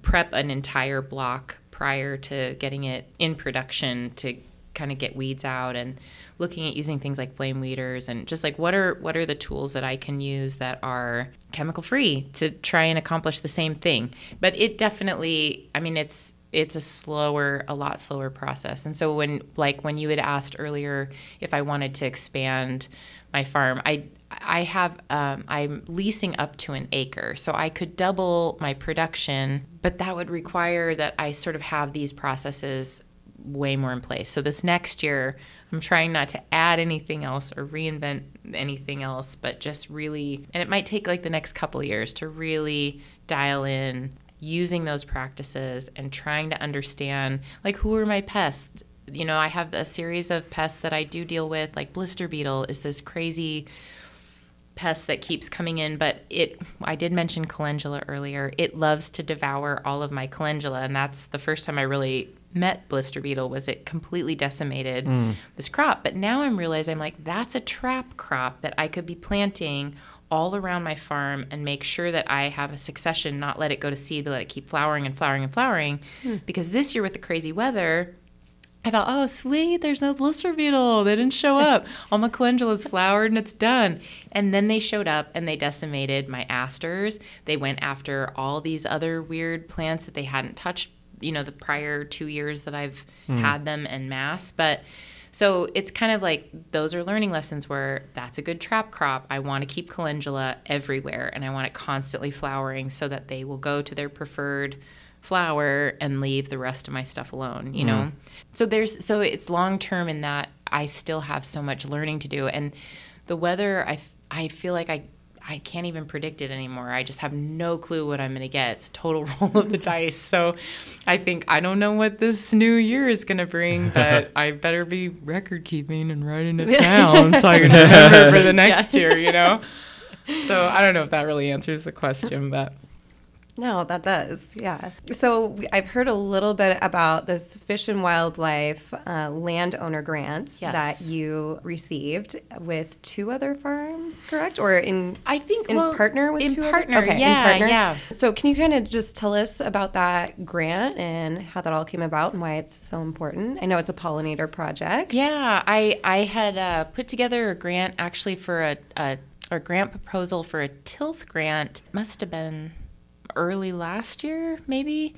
prep an entire block prior to getting it in production to kind of get weeds out and looking at using things like flame weeders and just like what are what are the tools that I can use that are chemical free to try and accomplish the same thing. But it definitely I mean it's it's a slower a lot slower process. And so when like when you had asked earlier if I wanted to expand my farm, I I have um, I'm leasing up to an acre, so I could double my production, but that would require that I sort of have these processes way more in place. So this next year, I'm trying not to add anything else or reinvent anything else, but just really, and it might take like the next couple years to really dial in using those practices and trying to understand like who are my pests you know i have a series of pests that i do deal with like blister beetle is this crazy pest that keeps coming in, but it I did mention calendula earlier. It loves to devour all of my calendula, and that's the first time I really met blister beetle was it completely decimated mm. this crop. But now I'm realizing I'm like that's a trap crop that I could be planting all around my farm and make sure that I have a succession, not let it go to seed, but let it keep flowering and flowering and flowering. Mm. Because this year with the crazy weather, I thought, oh, sweet, there's no blister beetle. They didn't show [LAUGHS] up. All my calendula's flowered and it's done. And then they showed up and they decimated my asters. They went after all these other weird plants that they hadn't touched, you know, the prior two years that I've mm. had them in mass, But so it's kind of like those are learning lessons where that's a good trap crop. I want to keep calendula everywhere and I want it constantly flowering so that they will go to their preferred flower and leave the rest of my stuff alone, you mm. know? So there's so it's long term in that I still have so much learning to do and the weather I I feel like I I can't even predict it anymore. I just have no clue what I'm going to get. It's total [LAUGHS] roll of the dice. So I think I don't know what this new year is going to bring, [LAUGHS] but I better be record keeping and writing it [LAUGHS] down so I can remember for the next yeah. year, you know? So I don't know if that really answers the question, but no, that does. Yeah. So I've heard a little bit about this Fish and Wildlife uh, landowner grant yes. that you received with two other farms, correct? Or in I think in well, partner with in two partner, other? Okay, yeah, partner. yeah. So can you kind of just tell us about that grant and how that all came about and why it's so important? I know it's a pollinator project. Yeah, I I had uh, put together a grant actually for a, a a grant proposal for a tilth grant. Must have been early last year, maybe,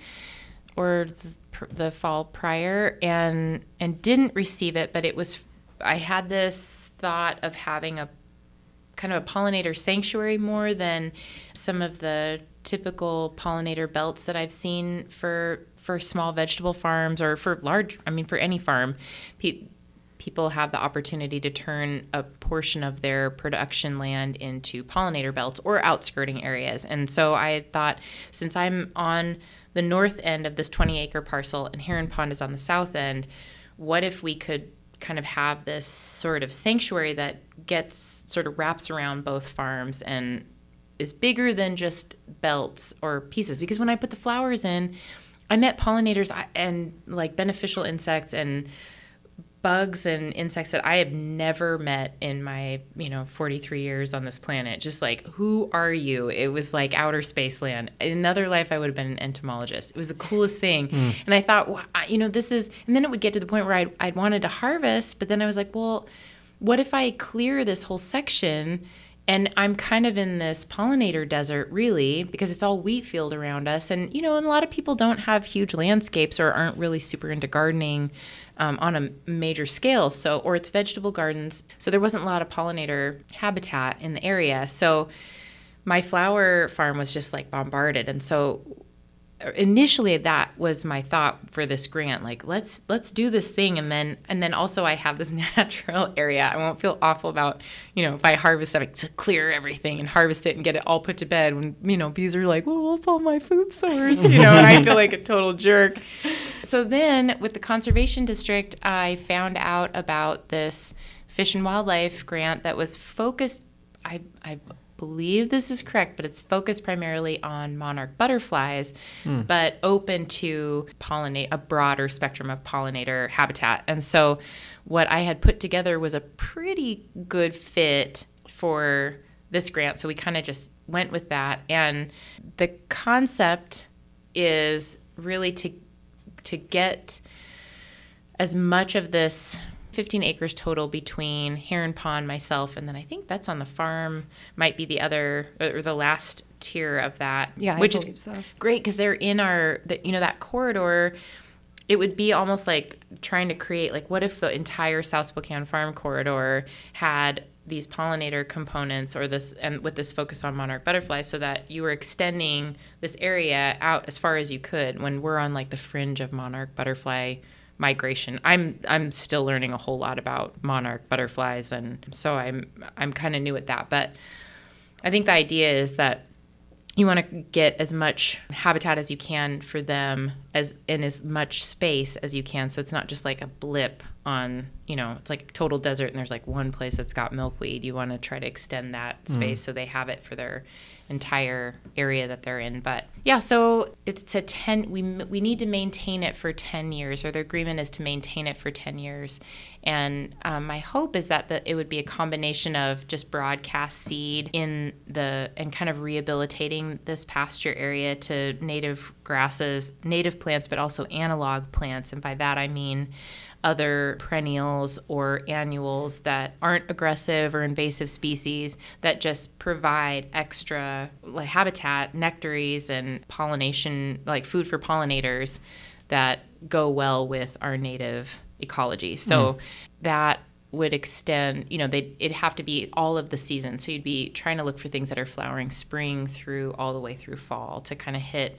or the, the fall prior, and and didn't receive it. But it was I had this thought of having a kind of a pollinator sanctuary more than some of the typical pollinator belts that I've seen for for small vegetable farms or for large I mean for any farm people have the opportunity to turn a portion of their production land into pollinator belts or outskirting areas. And so I thought, since I'm on the north end of this 20 acre parcel and Heron Pond is on the south end, what if we could kind of have this sort of sanctuary that gets sort of wraps around both farms and is bigger than just belts or pieces? Because when I put the flowers in, I met pollinators and like beneficial insects and bugs and insects that I have never met in my, you know, 43 years on this planet. Just like, who are you? It was like outer space land. In another life, I would have been an entomologist. It was the coolest thing. Mm. And I thought, well, you know, this is, and then it would get to the point where I'd, I'd wanted to harvest, but then I was like, well, what if I clear this whole section and I'm kind of in this pollinator desert, really, because it's all wheat field around us. And, you know, and a lot of people don't have huge landscapes or aren't really super into gardening um, on a major scale. So, or it's vegetable gardens. So there wasn't a lot of pollinator habitat in the area. So my flower farm was just like bombarded. And so initially that was my thought for this grant like let's let's do this thing. And then and then also i have this [LAUGHS] natural area. I won't feel awful about you know if i harvest it to clear everything and harvest it and get it all put to bed when you know bees are like well that's all my food source you know and i feel like a total jerk. So then with the conservation district i found out about this fish and wildlife grant that was focused I, I believe this is correct, but it's focused primarily on monarch butterflies, mm. but open to pollinate a broader spectrum of pollinator habitat. And so, what I had put together was a pretty good fit for this grant. So we kind of just went with that, and the concept is really to to get as much of this 15 acres total between Heron Pond, myself, and then I think Bets on the Farm might be the other or the last tier of that. Yeah, which is so. great because they're in our, the, you know, that corridor. It would be almost like trying to create like what if the entire South Spokane Farm corridor had these pollinator components or this and with this focus on monarch butterflies so that you were extending this area out as far as you could when we're on like the fringe of monarch butterfly migration. I'm I'm still learning a whole lot about monarch butterflies, and so I'm I'm kind of new at that. But I think the idea is that you want to get as much habitat as you can for them as in as much space as you can so it's not just like a blip on you know it's like total desert and there's like one place that's got milkweed you want to try to extend that mm. space mm. so they have it for their entire area that they're in. But yeah, so it's a 10 we we need to maintain it for 10 years or the agreement is to maintain it for 10 years. And um, my hope is that the, it would be a combination of just broadcast seed in the and kind of rehabilitating this pasture area to native grasses, native plants, but also analog plants. And by that I mean other perennials or annuals that aren't aggressive or invasive species that just provide extra like habitat, nectaries, and pollination, like food for pollinators that go well with our native ecology. So mm. that would extend, you know, they it'd have to be all of the season. So you'd be trying to look for things that are flowering spring through all the way through fall to kind of hit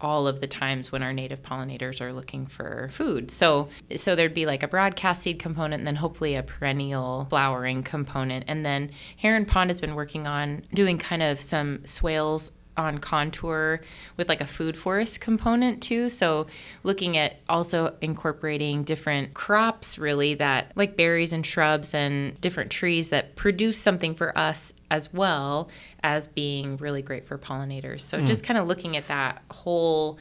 all of the times when our native pollinators are looking for food. So so there'd be like a broadcast seed component and then hopefully a perennial flowering component. And then Heron Pond has been working on doing kind of some swales on contour with like a food forest component too. So looking at also incorporating different crops really that like berries and shrubs and different trees that produce something for us as well as being really great for pollinators. So mm. just kind of looking at that whole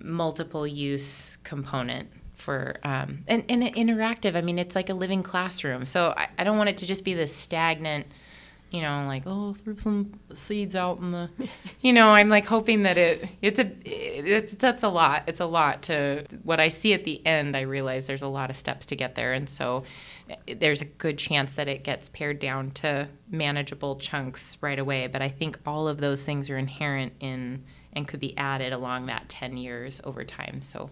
multiple use component for um, and, and interactive. I mean, it's like a living classroom. So I, I don't want it to just be this stagnant you know, like oh, throw some seeds out in the, you know, I'm like hoping that it it's a it's that's a lot. It's a lot to what I see at the end. I realize there's a lot of steps to get there, and so eh, there's a good chance that it gets pared down to manageable chunks right away. But I think all of those things are inherent in and could be added along that 10 years over time. So.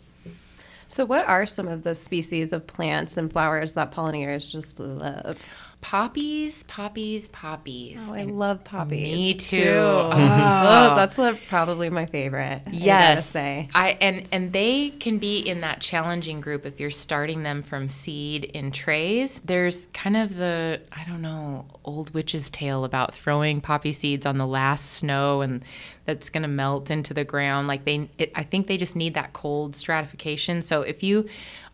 So, what are some of the species of plants and flowers that pollinators just love? Poppies, poppies, poppies. Oh, I and love poppies. Me too. too. Oh. [LAUGHS] oh, that's a, probably my favorite. Yes, I, I and and they can be in that challenging group if you're starting them from seed in trays. There's kind of the I don't know old witch's tale about throwing poppy seeds on the last snow and that's going to melt into the ground. Like they, it, I think they just need that cold stratification. So if you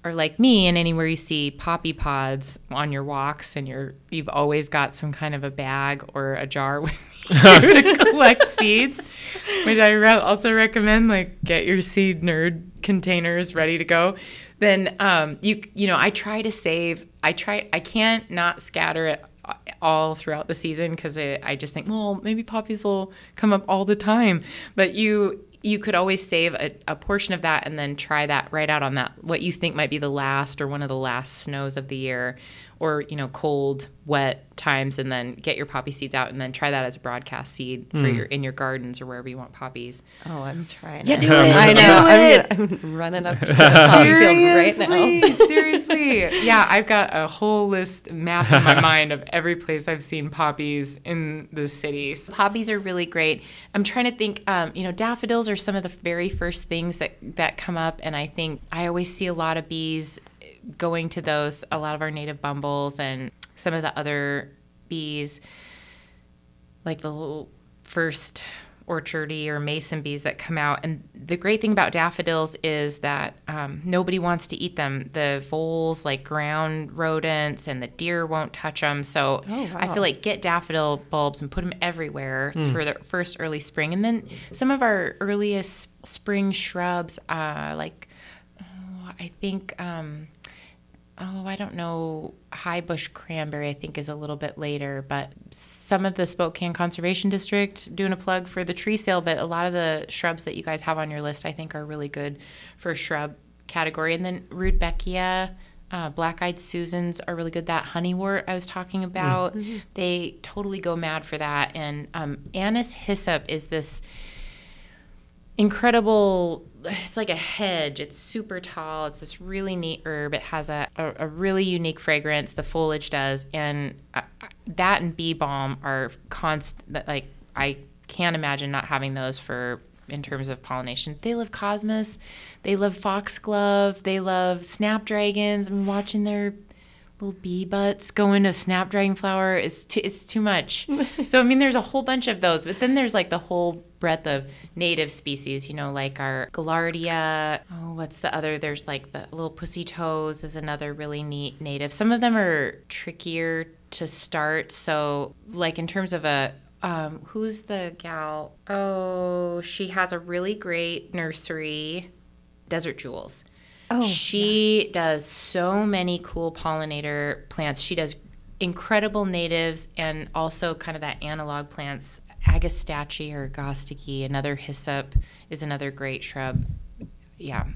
are like me and anywhere you see poppy pods on your walks and you're you've always got some kind of a bag or a jar [LAUGHS] with you to [LAUGHS] collect seeds which i re- also recommend like get your seed nerd containers ready to go then um, you you know i try to save i try i can't not scatter it all throughout the season because I just think, well, maybe poppies will come up all the time. But you you could always save a, a, portion of that and then try that right out on that what you think might be the last or one of the last snows of the year or you know cold wet times and then get your poppy seeds out and then try that as a broadcast seed for your in your gardens or wherever you want poppies Oh, I'm trying. Yeah, it. do [LAUGHS] it. I Do know. it. I'm, [LAUGHS] I'm running up to the poppy field right now. Seriously, [LAUGHS] seriously. Yeah, I've got a whole list map in my mind of every place I've seen poppies in the city. So poppies are really great. I'm trying to think. Um, you know, daffodils are some of the very first things that that come up, and I think I always see a lot of bees going to those. A lot of our native bumbles and some of the other bees, like the little first orchardy or mason bees that come out. And the great thing about daffodils is that um, nobody wants to eat them. The voles, like ground rodents, and the deer won't touch them. So Oh, I feel like get daffodil bulbs and put them everywhere It's for the first early spring. And then some of our earliest spring shrubs, uh, like oh, I think. Um, oh, I don't know, high bush cranberry, I think is a little bit later, but some of the Spokane Conservation District doing a plug for the tree sale, but a lot of the shrubs that you guys have on your list, I think are really good for shrub category. And then Rudbeckia, uh, black-eyed Susans are really good. That honeywort I was talking about, they totally go mad for that. And um, Anise hyssop is this incredible it's like a hedge. It's super tall. It's this really neat herb. It has a, a, a really unique fragrance the foliage does and uh, that and bee balm are constant like i can't imagine not having those for in terms of pollination. They love cosmos. They love foxglove. They love snapdragons. I'm watching their little bee butts going to snapdragon flower is too, it's too much. [LAUGHS] so I mean, there's a whole bunch of those, but then there's like the whole breadth of native species. You know, like our gaillardia. Oh, what's the other? There's like the little pussy toes is another really neat native. Some of them are trickier to start. So like in terms of a um, who's the gal? Oh, she has a really great nursery, Desert Jewels. Oh, she does so many cool pollinator plants. She does incredible natives and also kind of that analog plants. Agastache or Gostiki, another hyssop, is another great shrub. Yeah,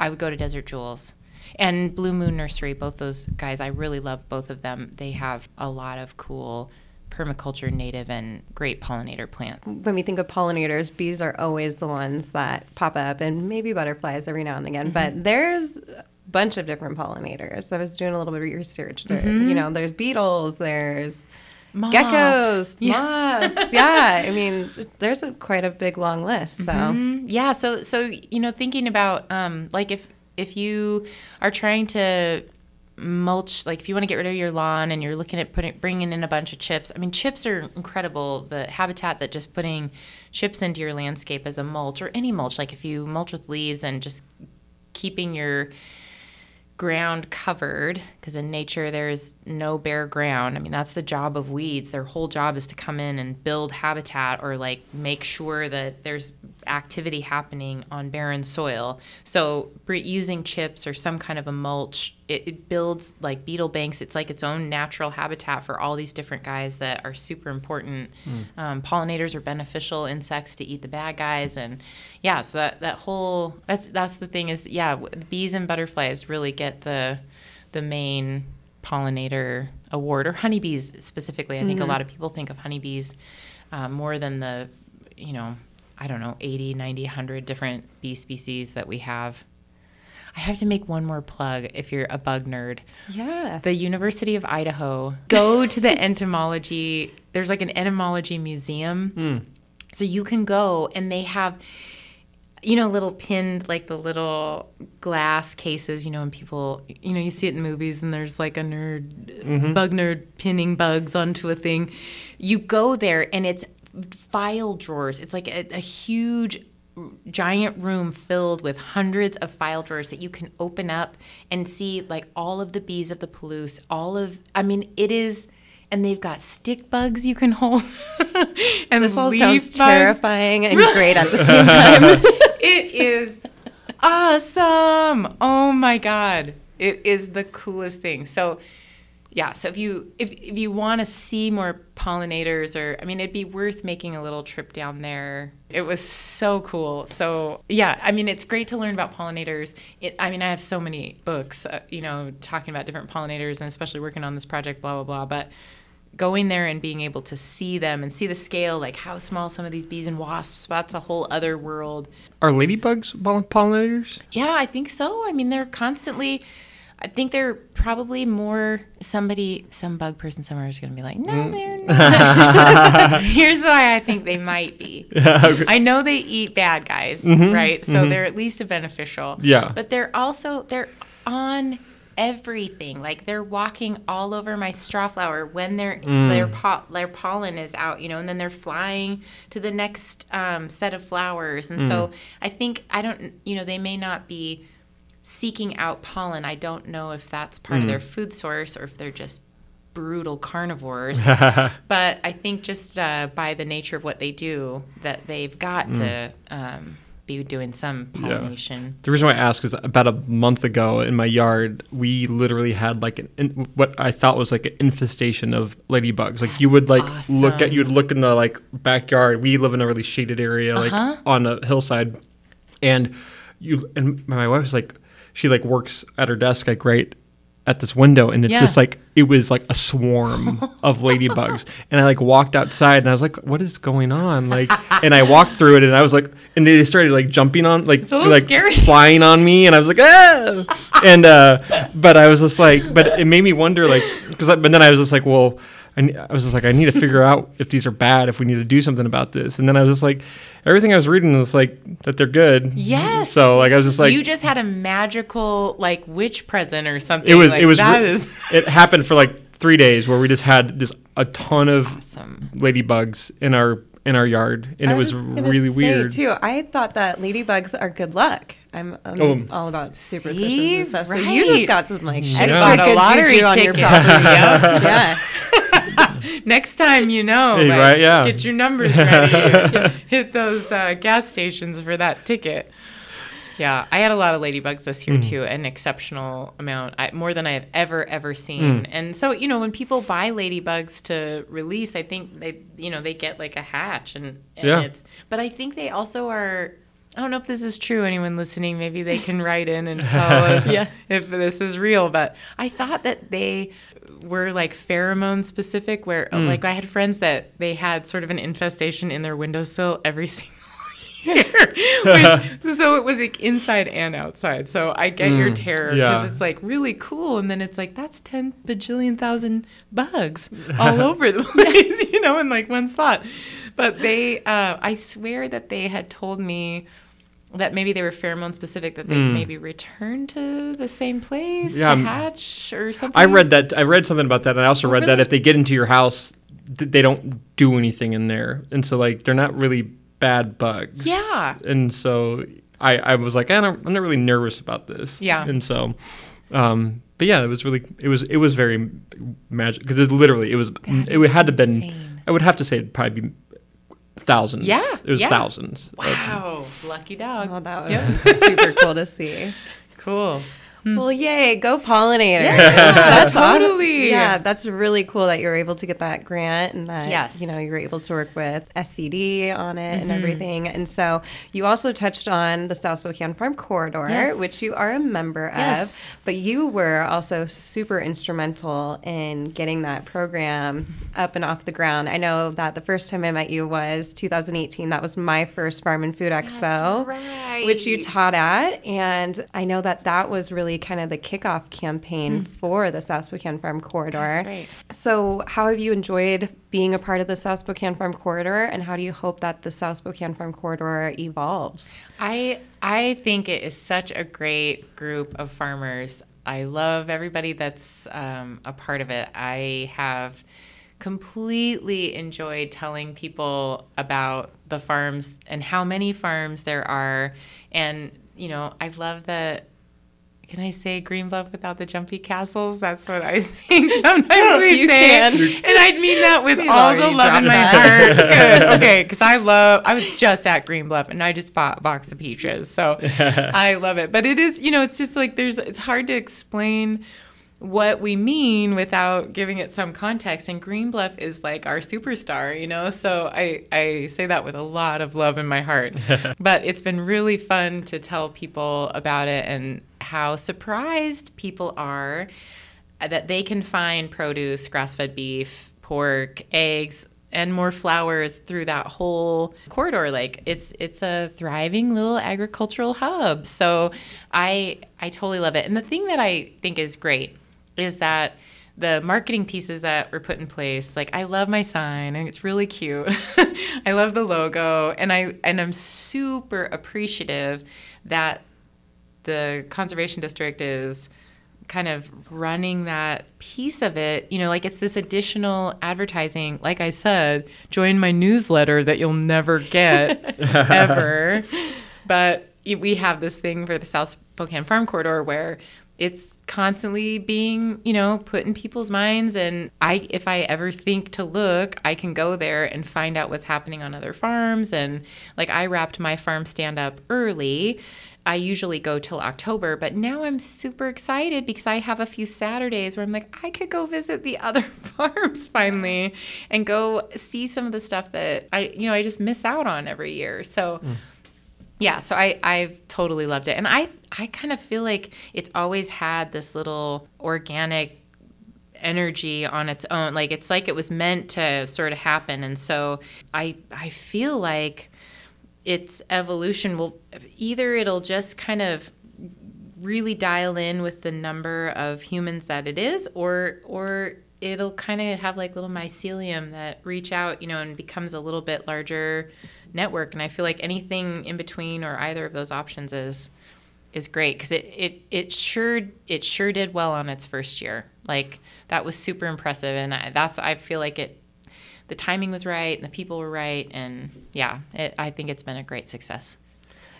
I would go to Desert Jewels. And Blue Moon Nursery, both those guys, I really love both of them. They have a lot of cool permaculture native and great pollinator plant. when we think of pollinators, bees are always the ones that pop up, and maybe butterflies every now and again. But there's a bunch of different pollinators. I was doing a little bit of research. There, you know, there's beetles, there's Moths. geckos, [LAUGHS] Yeah. moths. yeah, I mean, there's a, quite a big long list. So Mhm. Yeah, so so you know, thinking about um, like if if you are trying to mulch, like if you want to get rid of your lawn and you're looking at putting bringing in a bunch of chips. I mean, chips are incredible. The habitat that just putting chips into your landscape as a mulch or any mulch, like if you mulch with leaves and just keeping your ground covered because in nature there's no bare ground. I mean, that's the job of weeds. Their whole job is to come in and build habitat or like make sure that there's activity happening on barren soil. So, using chips or some kind of a mulch, it, it builds like beetle banks. It's like its own natural habitat for all these different guys that are super important. Um, pollinators are beneficial insects to eat the bad guys, and yeah, so that, that whole that's that's the thing is yeah, bees and butterflies really get the the main pollinator award or honeybees specifically. I think a lot of people think of honeybees uh, more than the you know I don't know 80, 90, 100 different bee species that we have. I have to make one more plug if you're a bug nerd yeah, the University of Idaho. [LAUGHS] Go to the entomology. There's like an entomology museum. Hmm. So you can go and they have you know little pinned like the little glass cases, you know, and people you know, you see it in movies and there's like a nerd mm-hmm. bug nerd pinning bugs onto a thing. You go there and it's file drawers. It's like a, a huge giant room filled with hundreds of file drawers that you can open up and see like all of the bees of the Palouse, all of I mean it is and they've got stick bugs you can hold. [LAUGHS] and this all sounds bugs. terrifying and great at the [LAUGHS] same time. [LAUGHS] it is awesome. Oh my god. It is the coolest thing. So yeah, so if you if if you want to see more pollinators, or I mean, it'd be worth making a little trip down there. It was so cool. So yeah, I mean, it's great to learn about pollinators. It, I mean, I have so many books, uh, you know, talking about different pollinators, and especially working on this project, blah blah blah. But going there and being able to see them and see the scale, like how small some of these bees and wasps, that's a whole other world. Are ladybugs poll- pollinators? Yeah, I think so. I mean, they're constantly. I think they're probably more somebody, some bug person somewhere is going to be like, no, mm. they're not. [LAUGHS] Here's why I think they might be. I know they eat bad guys, mm-hmm, right? So mm-hmm. they're at least a beneficial. Yeah. But they're also they're on everything. Like they're walking all over my straw flower when their mm. their po- their pollen is out, you know, and then they're flying to the next um, set of flowers. And so mm. I think I don't, you know, they may not be seeking out pollen. I don't know if that's part of their food source or if they're just brutal carnivores. [LAUGHS] but I think just uh, by the nature of what they do, that they've got to um, be doing some pollination. The reason why I ask is about a month ago in my yard, we literally had like an in, what I thought was like an infestation of ladybugs. Like you would like look at you would look in the like backyard. We live in a really shaded area, like Uh-huh. on a hillside, and you and my wife was like, she like works at her desk like right at this window, and it's Yeah. just like it was like a swarm of ladybugs. [LAUGHS] And I like walked outside, and I was like, what is going on? Like, and I walked through it, and I was like, and they started like jumping on like like scary. flying on me, and I was like, ah! and uh, but I was just like, but it made me wonder, like, because but then I was just like, well, I, I was just like, I need to figure out [LAUGHS] if these are bad, if we need to do something about this, and then I was just like, everything I was reading was like that they're good. Yes. So like I was just like, you just had a magical like witch present or something. it was like, it was that re- is [LAUGHS] it happened for like three days where we just had just a ton of awesome. ladybugs in our in our yard, and I it was, gonna really say, weird. too. I thought that ladybugs are good luck. I'm, I'm Oh. all about superstitions See? and stuff. So you just got some like Yeah. extra Bought good lottery juju on your ticket. property. [LAUGHS] yeah. [LAUGHS] Next time you know, Hey, like, right, yeah. get your numbers ready. [LAUGHS] [LAUGHS] Hit those uh, gas stations for that ticket. Yeah, I had a lot of ladybugs this year too, an exceptional amount, I, more than I have ever ever seen. Hmm. And so, you know, when people buy ladybugs to release, I think they, you know, they get like a hatch, and, and Yeah. it's. But I think they also are. I don't know if this is true. Anyone listening, maybe they can write in and tell us Yeah. if this is real. But I thought that they were like pheromone specific, where Hmm. like I had friends that they had sort of an infestation in their windowsill every [LAUGHS] single year. [LAUGHS] Which, so it was like inside and outside. So I get your terror because yeah. it's like really cool, and then it's like that's ten bajillion thousand bugs all [LAUGHS] over the place, you know, in like one spot. But they, uh, I swear that they had told me that maybe they were pheromone specific that they maybe returned to the same place. Yeah, to hatch or something. I read that. I read something about that, and I also read that if they get into your house, th- they don't do anything in there, and so like they're not really bad bugs. Yeah. And so I, I was like, I don't, I'm not really nervous about this. Yeah. And so, um, but yeah, it was really, it was, it was very magic because it's literally, it was, That it had to been. I would have to say it'd probably be thousands. Yeah, It was yeah. thousands. of- Wow, lucky dog. Oh, that was super cool to see. [LAUGHS] Cool. Well, yay, go pollinators. Yeah, that's totally. Yeah, that's really cool that you were able to get that grant and that Yes. you know you were able to work with SCD on it Mm-hmm. and everything. And so you also touched on the South Spokane Farm Corridor, Yes. which you are a member Yes. of, but you were also super instrumental in getting that program up and off the ground. I know that the first time I met you was 2018. That was my first Farm and Food Expo right. which you taught at. And I know that that was really kind of the kickoff campaign for the South Spokane Farm Corridor. Mm. That's right. So, how have you enjoyed being a part of the South Spokane Farm Corridor, and how do you hope that the South Spokane Farm Corridor evolves? I I think it is such a great group of farmers. I love everybody that's um, a part of it. I have completely enjoyed telling people about the farms and how many farms there are. And, you know, I love that. Can I say green bluff without the jumpy castles? That's what I [LAUGHS] think sometimes we say. can. And I'd mean that with We've all the love in my heart. [LAUGHS] Good. Okay. Because I love, I was just at Green Bluff and I just bought a box of peaches. So [LAUGHS] I love it. But it is, you know, it's just like there's, it's hard to explain what we mean without giving it some context. And Green Bluff is like our superstar, you know? So I, I say that with a lot of love in my heart. [LAUGHS] but it's been really fun to tell people about it and how surprised people are that they can find produce, grass fed beef, pork, eggs, and more flowers through that whole corridor like it's it's a thriving little agricultural hub so i i totally love it and the thing that i think is great is that the marketing pieces that were put in place like i love my sign and it's really cute. [LAUGHS] I love the logo and i and i'm super appreciative that the conservation district is kind of running that piece of it. You know like it's this additional advertising. Like i said join my newsletter that you'll never get [LAUGHS] ever. But we have this thing for the south spokane farm corridor where it's constantly being you know put in people's minds and i if i ever think to look i can go there and find out what's happening on other farms and like i wrapped my farm stand up early I usually go till October, but now I'm super excited because I have a few Saturdays where I'm like, I could go visit the [LAUGHS] other farms finally and go see some of the stuff that I, you know, I just miss out on every year. So, mm. Yeah, so I, I've totally loved it. And I, I kind of feel like it's always had this little organic energy on its own. Like it's like it was meant to sort of happen. And so I, I feel like, its evolution will either it'll just kind of really dial in with the number of humans that it is or or it'll kind of have like little mycelium that reach out you know and becomes a little bit larger network and i feel like anything in between or either of those options is is great because it, it it sure it sure did well on its first year like that was super impressive and I, that's i feel like it the timing was right and the people were right. And yeah, it, I think it's been a great success.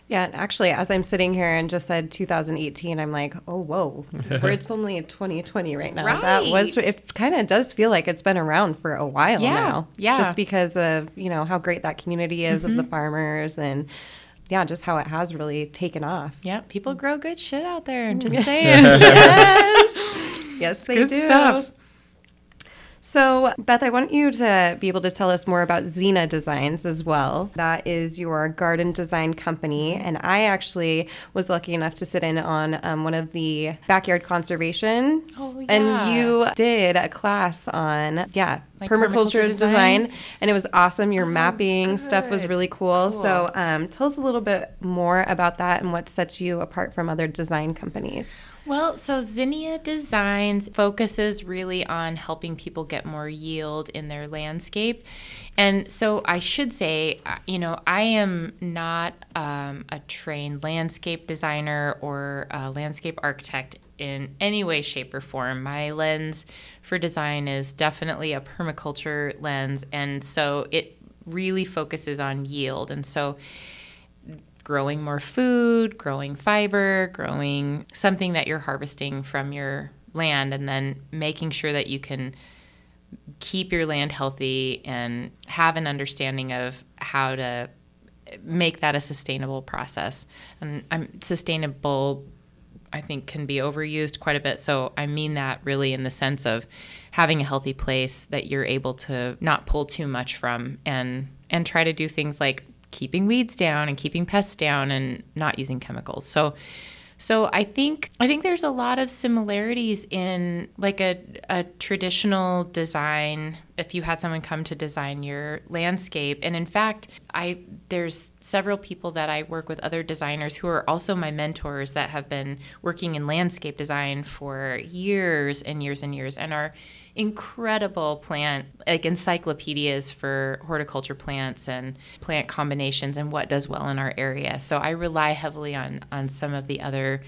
Yeah, actually, as I'm sitting here and just said 2018, I'm like, oh, whoa, [LAUGHS] Where it's only 2020 right now. Right. That was, it kind of does feel like it's been around for a while yeah. now. Yeah. Just because of, you know, how great that community is mm-hmm. of the mm-hmm. farmers and, yeah, just how it has really taken off. Yeah, people grow good shit out there. Just saying. [LAUGHS] yes. yes, they good do. Stuff. So, Beth, I want you to be able to tell us more about Zinnia Designs as well. That is your garden design company. And I actually was lucky enough to sit in on um, one of the backyard conservation. Oh, yeah. And you did a class on, yeah, like permaculture, permaculture design. design. and it was awesome. Your oh, mapping good. stuff was really cool. cool. So, um, tell us a little bit more about that and what sets you apart from other design companies. Well, so Zinnia Designs focuses really on helping people get more yield in their landscape. And so I should say, uh, you know, I am not um, a trained landscape designer or landscape architect in any way, shape, or form. My lens for design is definitely a permaculture lens. And so it really focuses on yield. And so growing more food, growing fiber, growing something that you're harvesting from your land, and then making sure that you can keep your land healthy and have an understanding of how to make that a sustainable process. And I'm sustainable I think can be overused quite a bit. So I mean that really in the sense of having a healthy place that you're able to not pull too much from and and try to do things like keeping weeds down and keeping pests down and not using chemicals. So so I think I think there's a lot of similarities in like a, a traditional design if you had someone come to design your landscape. And in fact, I there's several people that I work with other designers who are also my mentors that have been working in landscape design for years and years and years and are incredible plant like encyclopedias for horticulture plants and plant combinations and what does well in our area. So I rely heavily on on some of the other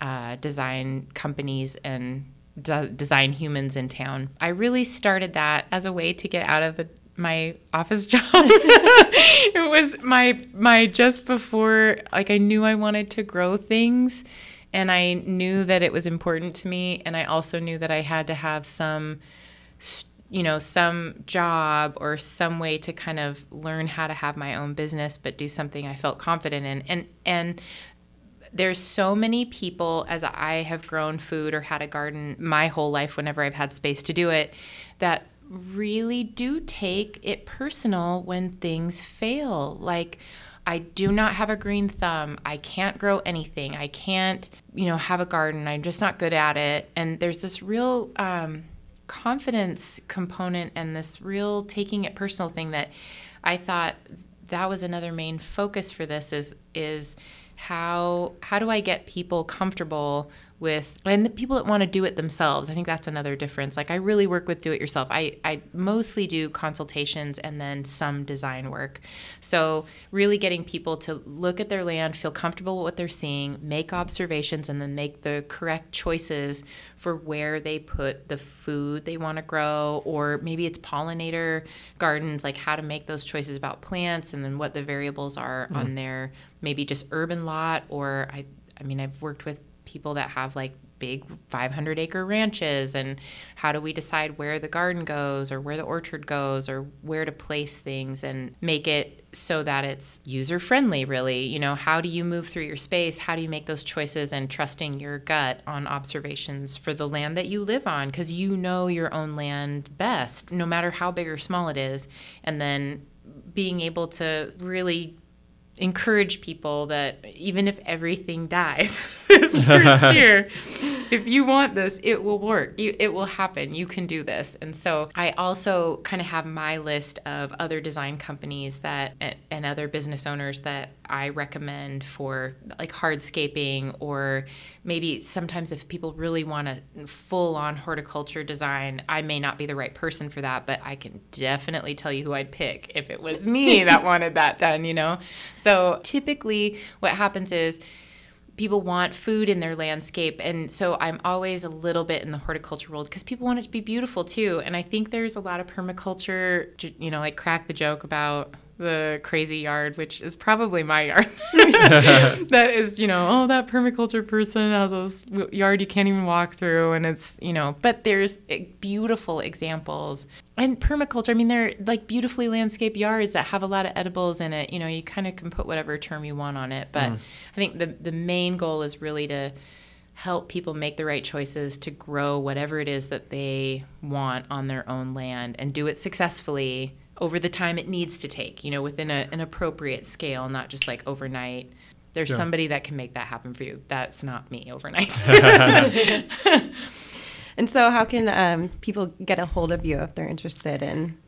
uh, design companies and de- design humans in town. I really started that as a way to get out of the my office [LAUGHS] job. it was my my just before like I knew I wanted to grow things and I knew that it was important to me and I also knew that I had to have some you know some job or some way to kind of learn how to have my own business but do something I felt confident in and and there's so many people as I have grown food or had a garden my whole life whenever I've had space to do it that really do take it personal when things fail. Like I do not have a green thumb. I can't grow anything. I can't, you know, have a garden. I'm just not good at it. And there's this real um, confidence component and this real taking it personal thing that I thought that was another main focus for this is is how how do I get people comfortable with and the people that want to do it themselves i think that's another difference. Like i really work with do it yourself i, I mostly do consultations and then some design work. So really getting people to look at their land feel comfortable with what they're seeing make observations and then make the correct choices for where they put the food they want to grow or maybe it's pollinator gardens like how to make those choices about plants and then what the variables are mm. on their maybe just urban lot or i I mean, I've worked with people that have like big 500 acre ranches and how do we decide where the garden goes or where the orchard goes or where to place things and make it so that it's user friendly really? You know how do you move through your space? How do you make those choices and trusting your gut on observations for the land that you live on? Because you know your own land best no matter how big or small it is. And then being able to really encourage people that even if everything dies [LAUGHS] this first [LAUGHS] year, if you want this, it will work. You, it will happen. You can do this. And so I also kind of have my list of other design companies that and other business owners that I recommend for like hardscaping or maybe sometimes if people really want a full on horticulture design, I may not be the right person for that, but I can definitely tell you who I'd pick if it was me [LAUGHS] that wanted that done, you know? So typically what happens is people want food in their landscape and so i'm always a little bit in the horticulture world because people want it to be beautiful too and i think there's a lot of permaculture you know like crack the joke about the crazy yard, which is probably my yard. [LAUGHS] [LAUGHS] that is, you know, oh, that permaculture person has this yard you can't even walk through. And it's, you know, but there's eh, beautiful examples. And permaculture, I mean, they're like beautifully landscaped yards that have a lot of edibles in it. You know, you kind of can put whatever term you want on it. But mm. I think the, the main goal is really to help people make the right choices to grow whatever it is that they want on their own land and do it successfully over the time it needs to take, you know, within a, an appropriate scale, not just like overnight. There's yeah. somebody that can make that happen for you. That's not me overnight. [LAUGHS] [LAUGHS] and so, how can um, people get a hold of you if they're interested in?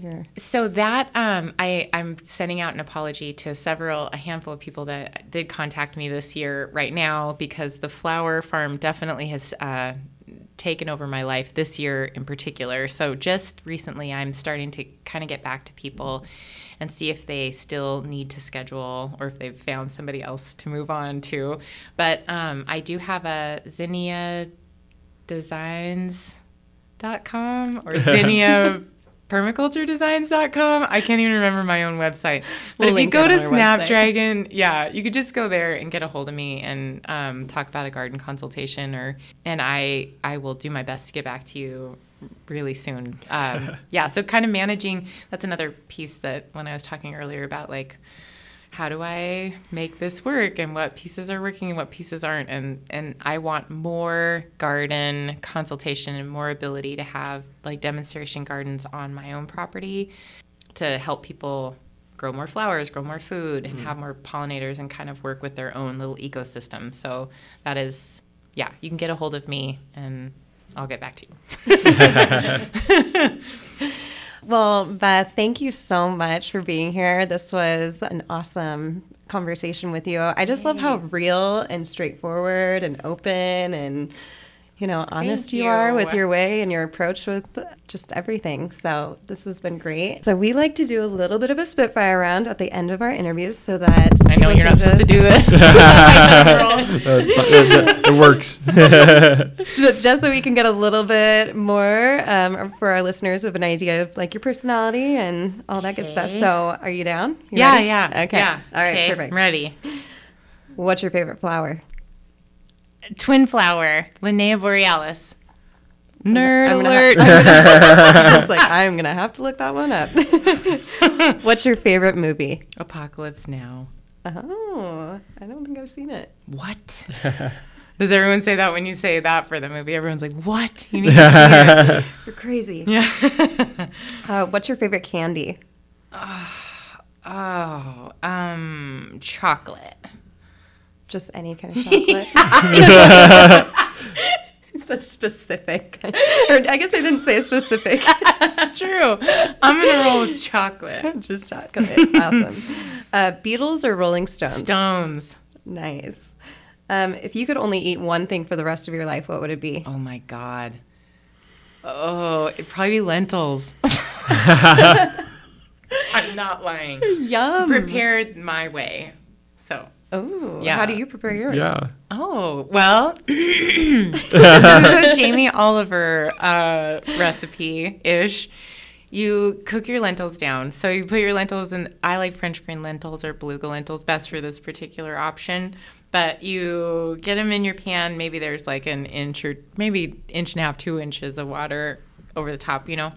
Your... So that um, I, I'm sending out an apology to several, a handful of people that did contact me this year right now because the flower farm definitely has uh, taken over my life this year in particular. So just recently, I'm starting to kind of get back to people and see if they still need to schedule or if they've found somebody else to move on to. But um, I do have a Zinnia Designs.com or [LAUGHS] Zinnia permaculturedesigns.com. I can't even remember my own website. But we'll if you go to Snapdragon, yeah, you could just go there and get a hold of me and um, talk about a garden consultation or and I I will do my best to get back to you really soon. Um, [LAUGHS] yeah, so kind of managing that's another piece that when I was talking earlier about like how do I make this work and what pieces are working and what pieces aren't and and I want more garden consultation and more ability to have like demonstration gardens on my own property to help people grow more flowers, grow more food and mm-hmm. have more pollinators and kind of work with their own little ecosystem. So that is yeah, you can get a hold of me and I'll get back to you. [LAUGHS] [LAUGHS] [LAUGHS] Well, Beth, thank you so much for being here. This was an awesome conversation with you. I just love how real and straightforward and open and you know, honest you. you. are with your way and your approach with just everything. So this has been great. So we like to do a little bit of a spitfire round at the end of our interviews so that I know you're not supposed to do [LAUGHS] [LAUGHS] this. it works. [LAUGHS] just so we can get a little bit more um, for our listeners of an idea of like your personality and all that good stuff. So are you down? You yeah, ready? yeah. Okay. Yeah. All right, perfect. I'm ready. What's your favorite flower? Twin flower, Linnaea borealis. Nerd I'm alert. [LAUGHS] I was like, [LAUGHS] I'm gonna have to look that one up. [LAUGHS] What's your favorite movie? Apocalypse Now. Oh, I don't think I've seen it. What? Does everyone say that when you say that for the movie? Everyone's like, "What? You need to see it." You're crazy. Yeah. Uh, what's your favorite candy? [SIGHS] oh, um, chocolate. Just any kind of [LAUGHS] chocolate. [LAUGHS] Such specific. or I guess I didn't say specific. [LAUGHS] That's true. I'm gonna roll with chocolate. Just chocolate. Awesome. Uh, Beatles or Rolling Stones? Stones. Nice. Um, if you could only eat one thing for the rest of your life, what would it be? Oh my god. Oh, it'd probably be lentils. I'm not lying. Yum. Prepared my way. So. Oh, Yeah. How do you prepare yours? Yeah. Oh well, this is a Jamie [LAUGHS] Oliver uh, recipe ish. You cook your lentils down. So you put your lentils in. I like French green lentils or beluga lentils best for this particular option. But you get them in your pan. Maybe there's like an inch or maybe inch and a half, two inches of water over the top. You know,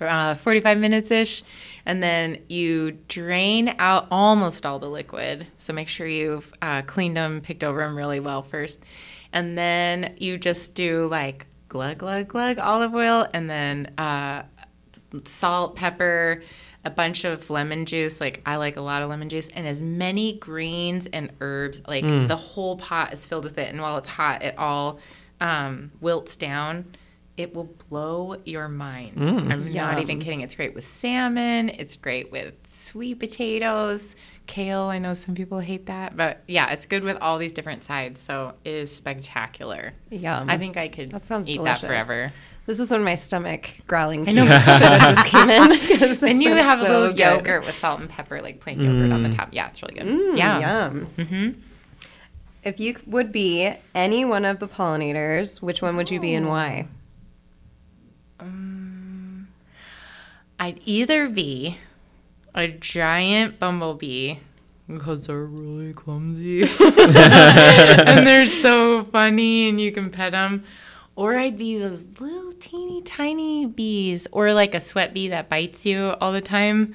uh, 45 minutes ish. And then you drain out almost all the liquid. So make sure you've uh, cleaned them, picked over them really well first. And then you just do like glug, glug, glug olive oil and then uh, salt, pepper, a bunch of lemon juice. Like I like a lot of lemon juice and as many greens and herbs. Like the whole pot is filled with it. And while it's hot, it all um, wilts down. It will blow your mind. I'm not even kidding. It's great with salmon. It's great with sweet potatoes, kale. I know some people hate that, but yeah, it's good with all these different sides. So it is spectacular. Yum. I think I could That sounds eat delicious. that forever. This is when my stomach growling I know. should have just came in. 'cause And you sounds have a so little good. yogurt with salt and pepper, like plain yogurt on the top. Yeah, it's really good. Mm, yeah. Yum. hmm If you would be any one of the pollinators, which one would you be and why? Um, I'd either be a giant bumblebee because they're really clumsy [LAUGHS] [LAUGHS] and they're so funny and you can pet them, or I'd be those little teeny tiny bees, or like a sweat bee that bites you all the time.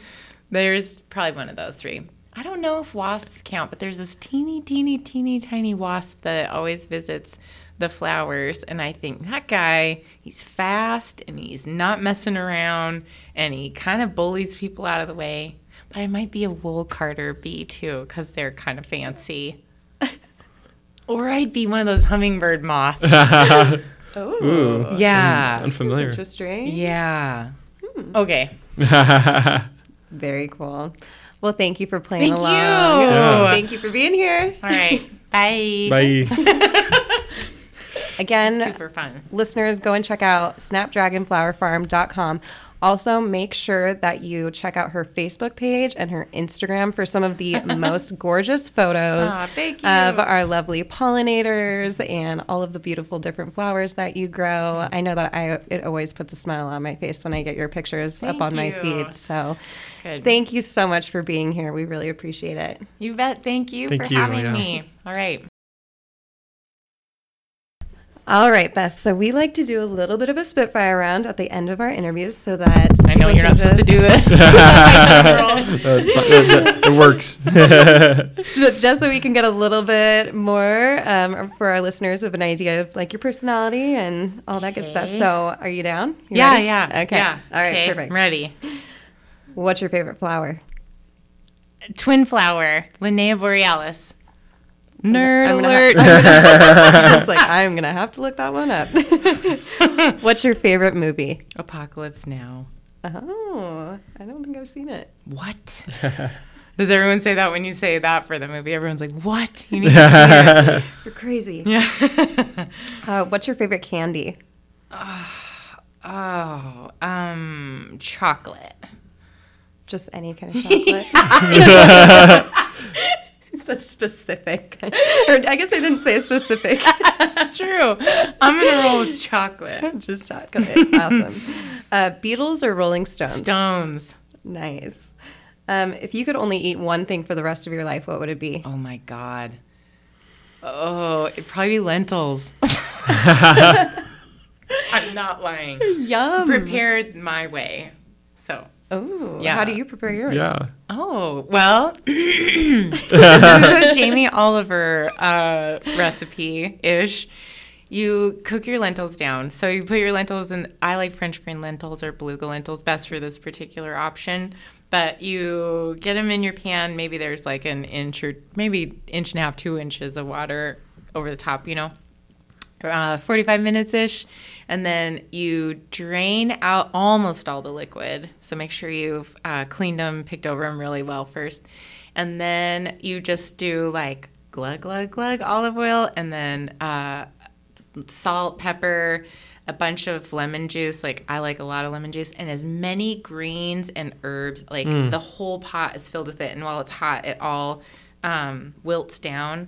There's probably one of those three. I don't know if wasps count, but there's this teeny, teeny, teeny, tiny wasp that always visits the flowers. And I think that guy, he's fast and he's not messing around and he kind of bullies people out of the way. But I might be a wool carder bee too, because they're kind of fancy. [LAUGHS] or I'd be one of those hummingbird moths. Oh, [LAUGHS] Ooh. yeah. that's Unfamiliar. interesting. Yeah. Hmm. Okay. [LAUGHS] Very cool. Well, thank you for playing Thank along. you. Yeah. Thank you for being here. All right. Bye. Bye. Again, Super fun. listeners, go and check out snapdragonflowerfarm.com. Also, make sure that you check out her Facebook page and her Instagram for some of the [LAUGHS] most gorgeous photos Aw, thank you. of our lovely pollinators and all of the beautiful different flowers that you grow. I know that I it always puts a smile on my face when I get your pictures Thank up on my feed. So, Good. thank you so much for being here. We really appreciate it. You bet. Thank you Thank for you, having yeah. me. All right. All right, Beth. So we like to do a little bit of a spitfire round at the end of our interviews so that I know you're not supposed to do this. [LAUGHS] Uh, [LAUGHS] [LAUGHS] it works. Just so we can get a little bit more um, for our listeners of an idea of like your personality and all that good stuff. So, are you down? You yeah, ready? yeah. Okay. Yeah. All right. Okay, Perfect. I'm ready. What's your favorite flower? Twin flower, Linnaea borealis. Nerd I'm gonna alert. I was [LAUGHS] like, [LAUGHS] I'm gonna have to look that one up. [LAUGHS] What's your favorite movie? Apocalypse Now. Oh, I don't think I've seen it. What? Does everyone say that when you say that for the movie? Everyone's like, "What? You need to see it." You're crazy. Yeah. Uh, what's your favorite candy? [SIGHS] oh, um, chocolate. Just any kind of chocolate. [LAUGHS] Such specific. or I guess I didn't say specific. [LAUGHS] That's true. I'm gonna roll with chocolate. [LAUGHS] Just chocolate. Awesome. Uh, Beatles or Rolling Stones? Stones. Nice. Um, if you could only eat one thing for the rest of your life, what would it be? Oh my god. Oh, it'd probably be lentils. I'm not lying. Yum. Prepared my way. So Oh, Yeah. How do you prepare yours? Yeah. Oh, well, this is a Jamie Oliver uh, recipe ish. You cook your lentils down. So you put your lentils in, I like French green lentils or beluga lentils, best for this particular option. But you get them in your pan. Maybe there's like an inch or maybe inch and a half, two inches of water over the top, you know uh, 45 minutes ish. And then you drain out almost all the liquid. So make sure you've uh, cleaned them, picked over them really well first. And then you just do like glug, glug, glug olive oil and then uh, salt, pepper, a bunch of lemon juice. Like I like a lot of lemon juice and as many greens and herbs. Like the whole pot is filled with it. And while it's hot, it all um, wilts down.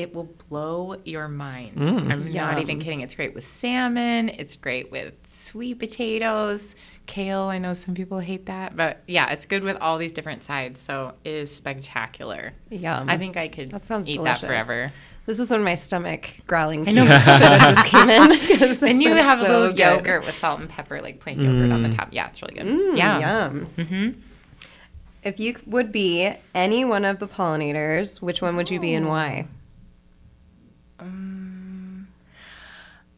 It will blow your mind. I'm not even kidding. It's great with salmon. It's great with sweet potatoes, kale. I know some people hate that, but yeah, it's good with all these different sides. So it is spectacular. Yum. I think I could That sounds eat delicious. that forever. This is when my stomach growling I know. [LAUGHS] should have just came in. [LAUGHS] Then it you sounds have a so little good. yogurt with salt and pepper, like plain yogurt on the top. Yeah, it's really good. Mm, yeah. Yum. Mm-hmm. If you would be any one of the pollinators, which one would you be and why? Um,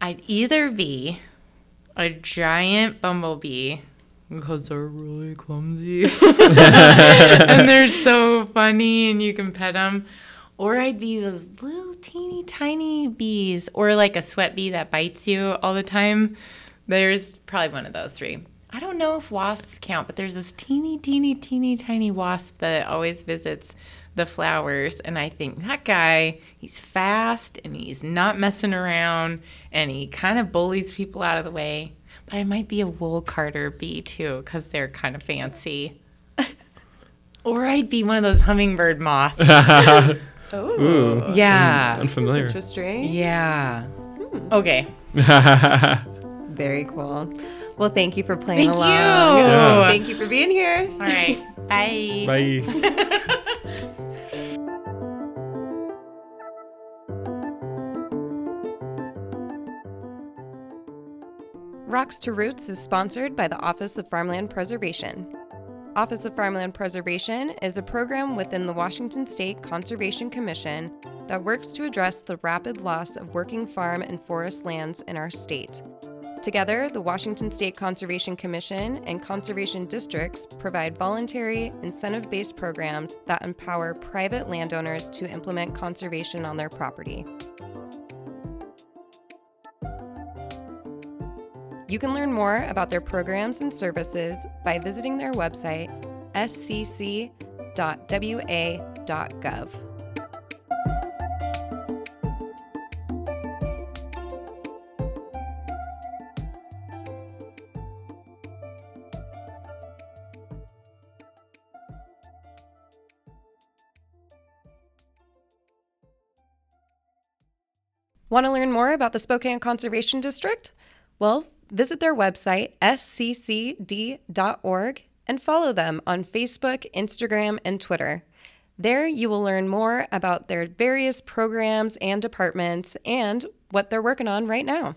I'd either be a giant bumblebee because they're really clumsy [LAUGHS] [LAUGHS] and they're so funny and you can pet them. Or I'd be those little teeny tiny bees or like a sweat bee that bites you all the time. There's probably one of those three. I don't know if wasps count, but there's this teeny, teeny, teeny, tiny wasp that always visits the flowers. And I think that guy, he's fast and he's not messing around and he kind of bullies people out of the way. But I might be a wool carder bee too, because they're kind of fancy. [LAUGHS] or I'd be one of those hummingbird moths. Oh, [LAUGHS] [LAUGHS] Ooh. yeah. Unfamiliar. interesting. Yeah. Hmm. Okay. Very cool. Well, thank you for playing Thank along. you. Yeah. Thank you for being here. All right. Bye. Bye. Rocks to Roots is sponsored by the Office of Farmland Preservation. Office of Farmland Preservation is a program within the Washington State Conservation Commission that works to address the rapid loss of working farm and forest lands in our state. Together, the Washington State Conservation Commission and conservation districts provide voluntary, incentive based programs that empower private landowners to implement conservation on their property. You can learn more about their programs and services by visiting their website, scc.wa.gov. Want to learn more about the Spokane Conservation District? Well, visit their website, sccd.org, and follow them on Facebook, Instagram, and Twitter. There, you will learn more about their various programs and departments and what they're working on right now.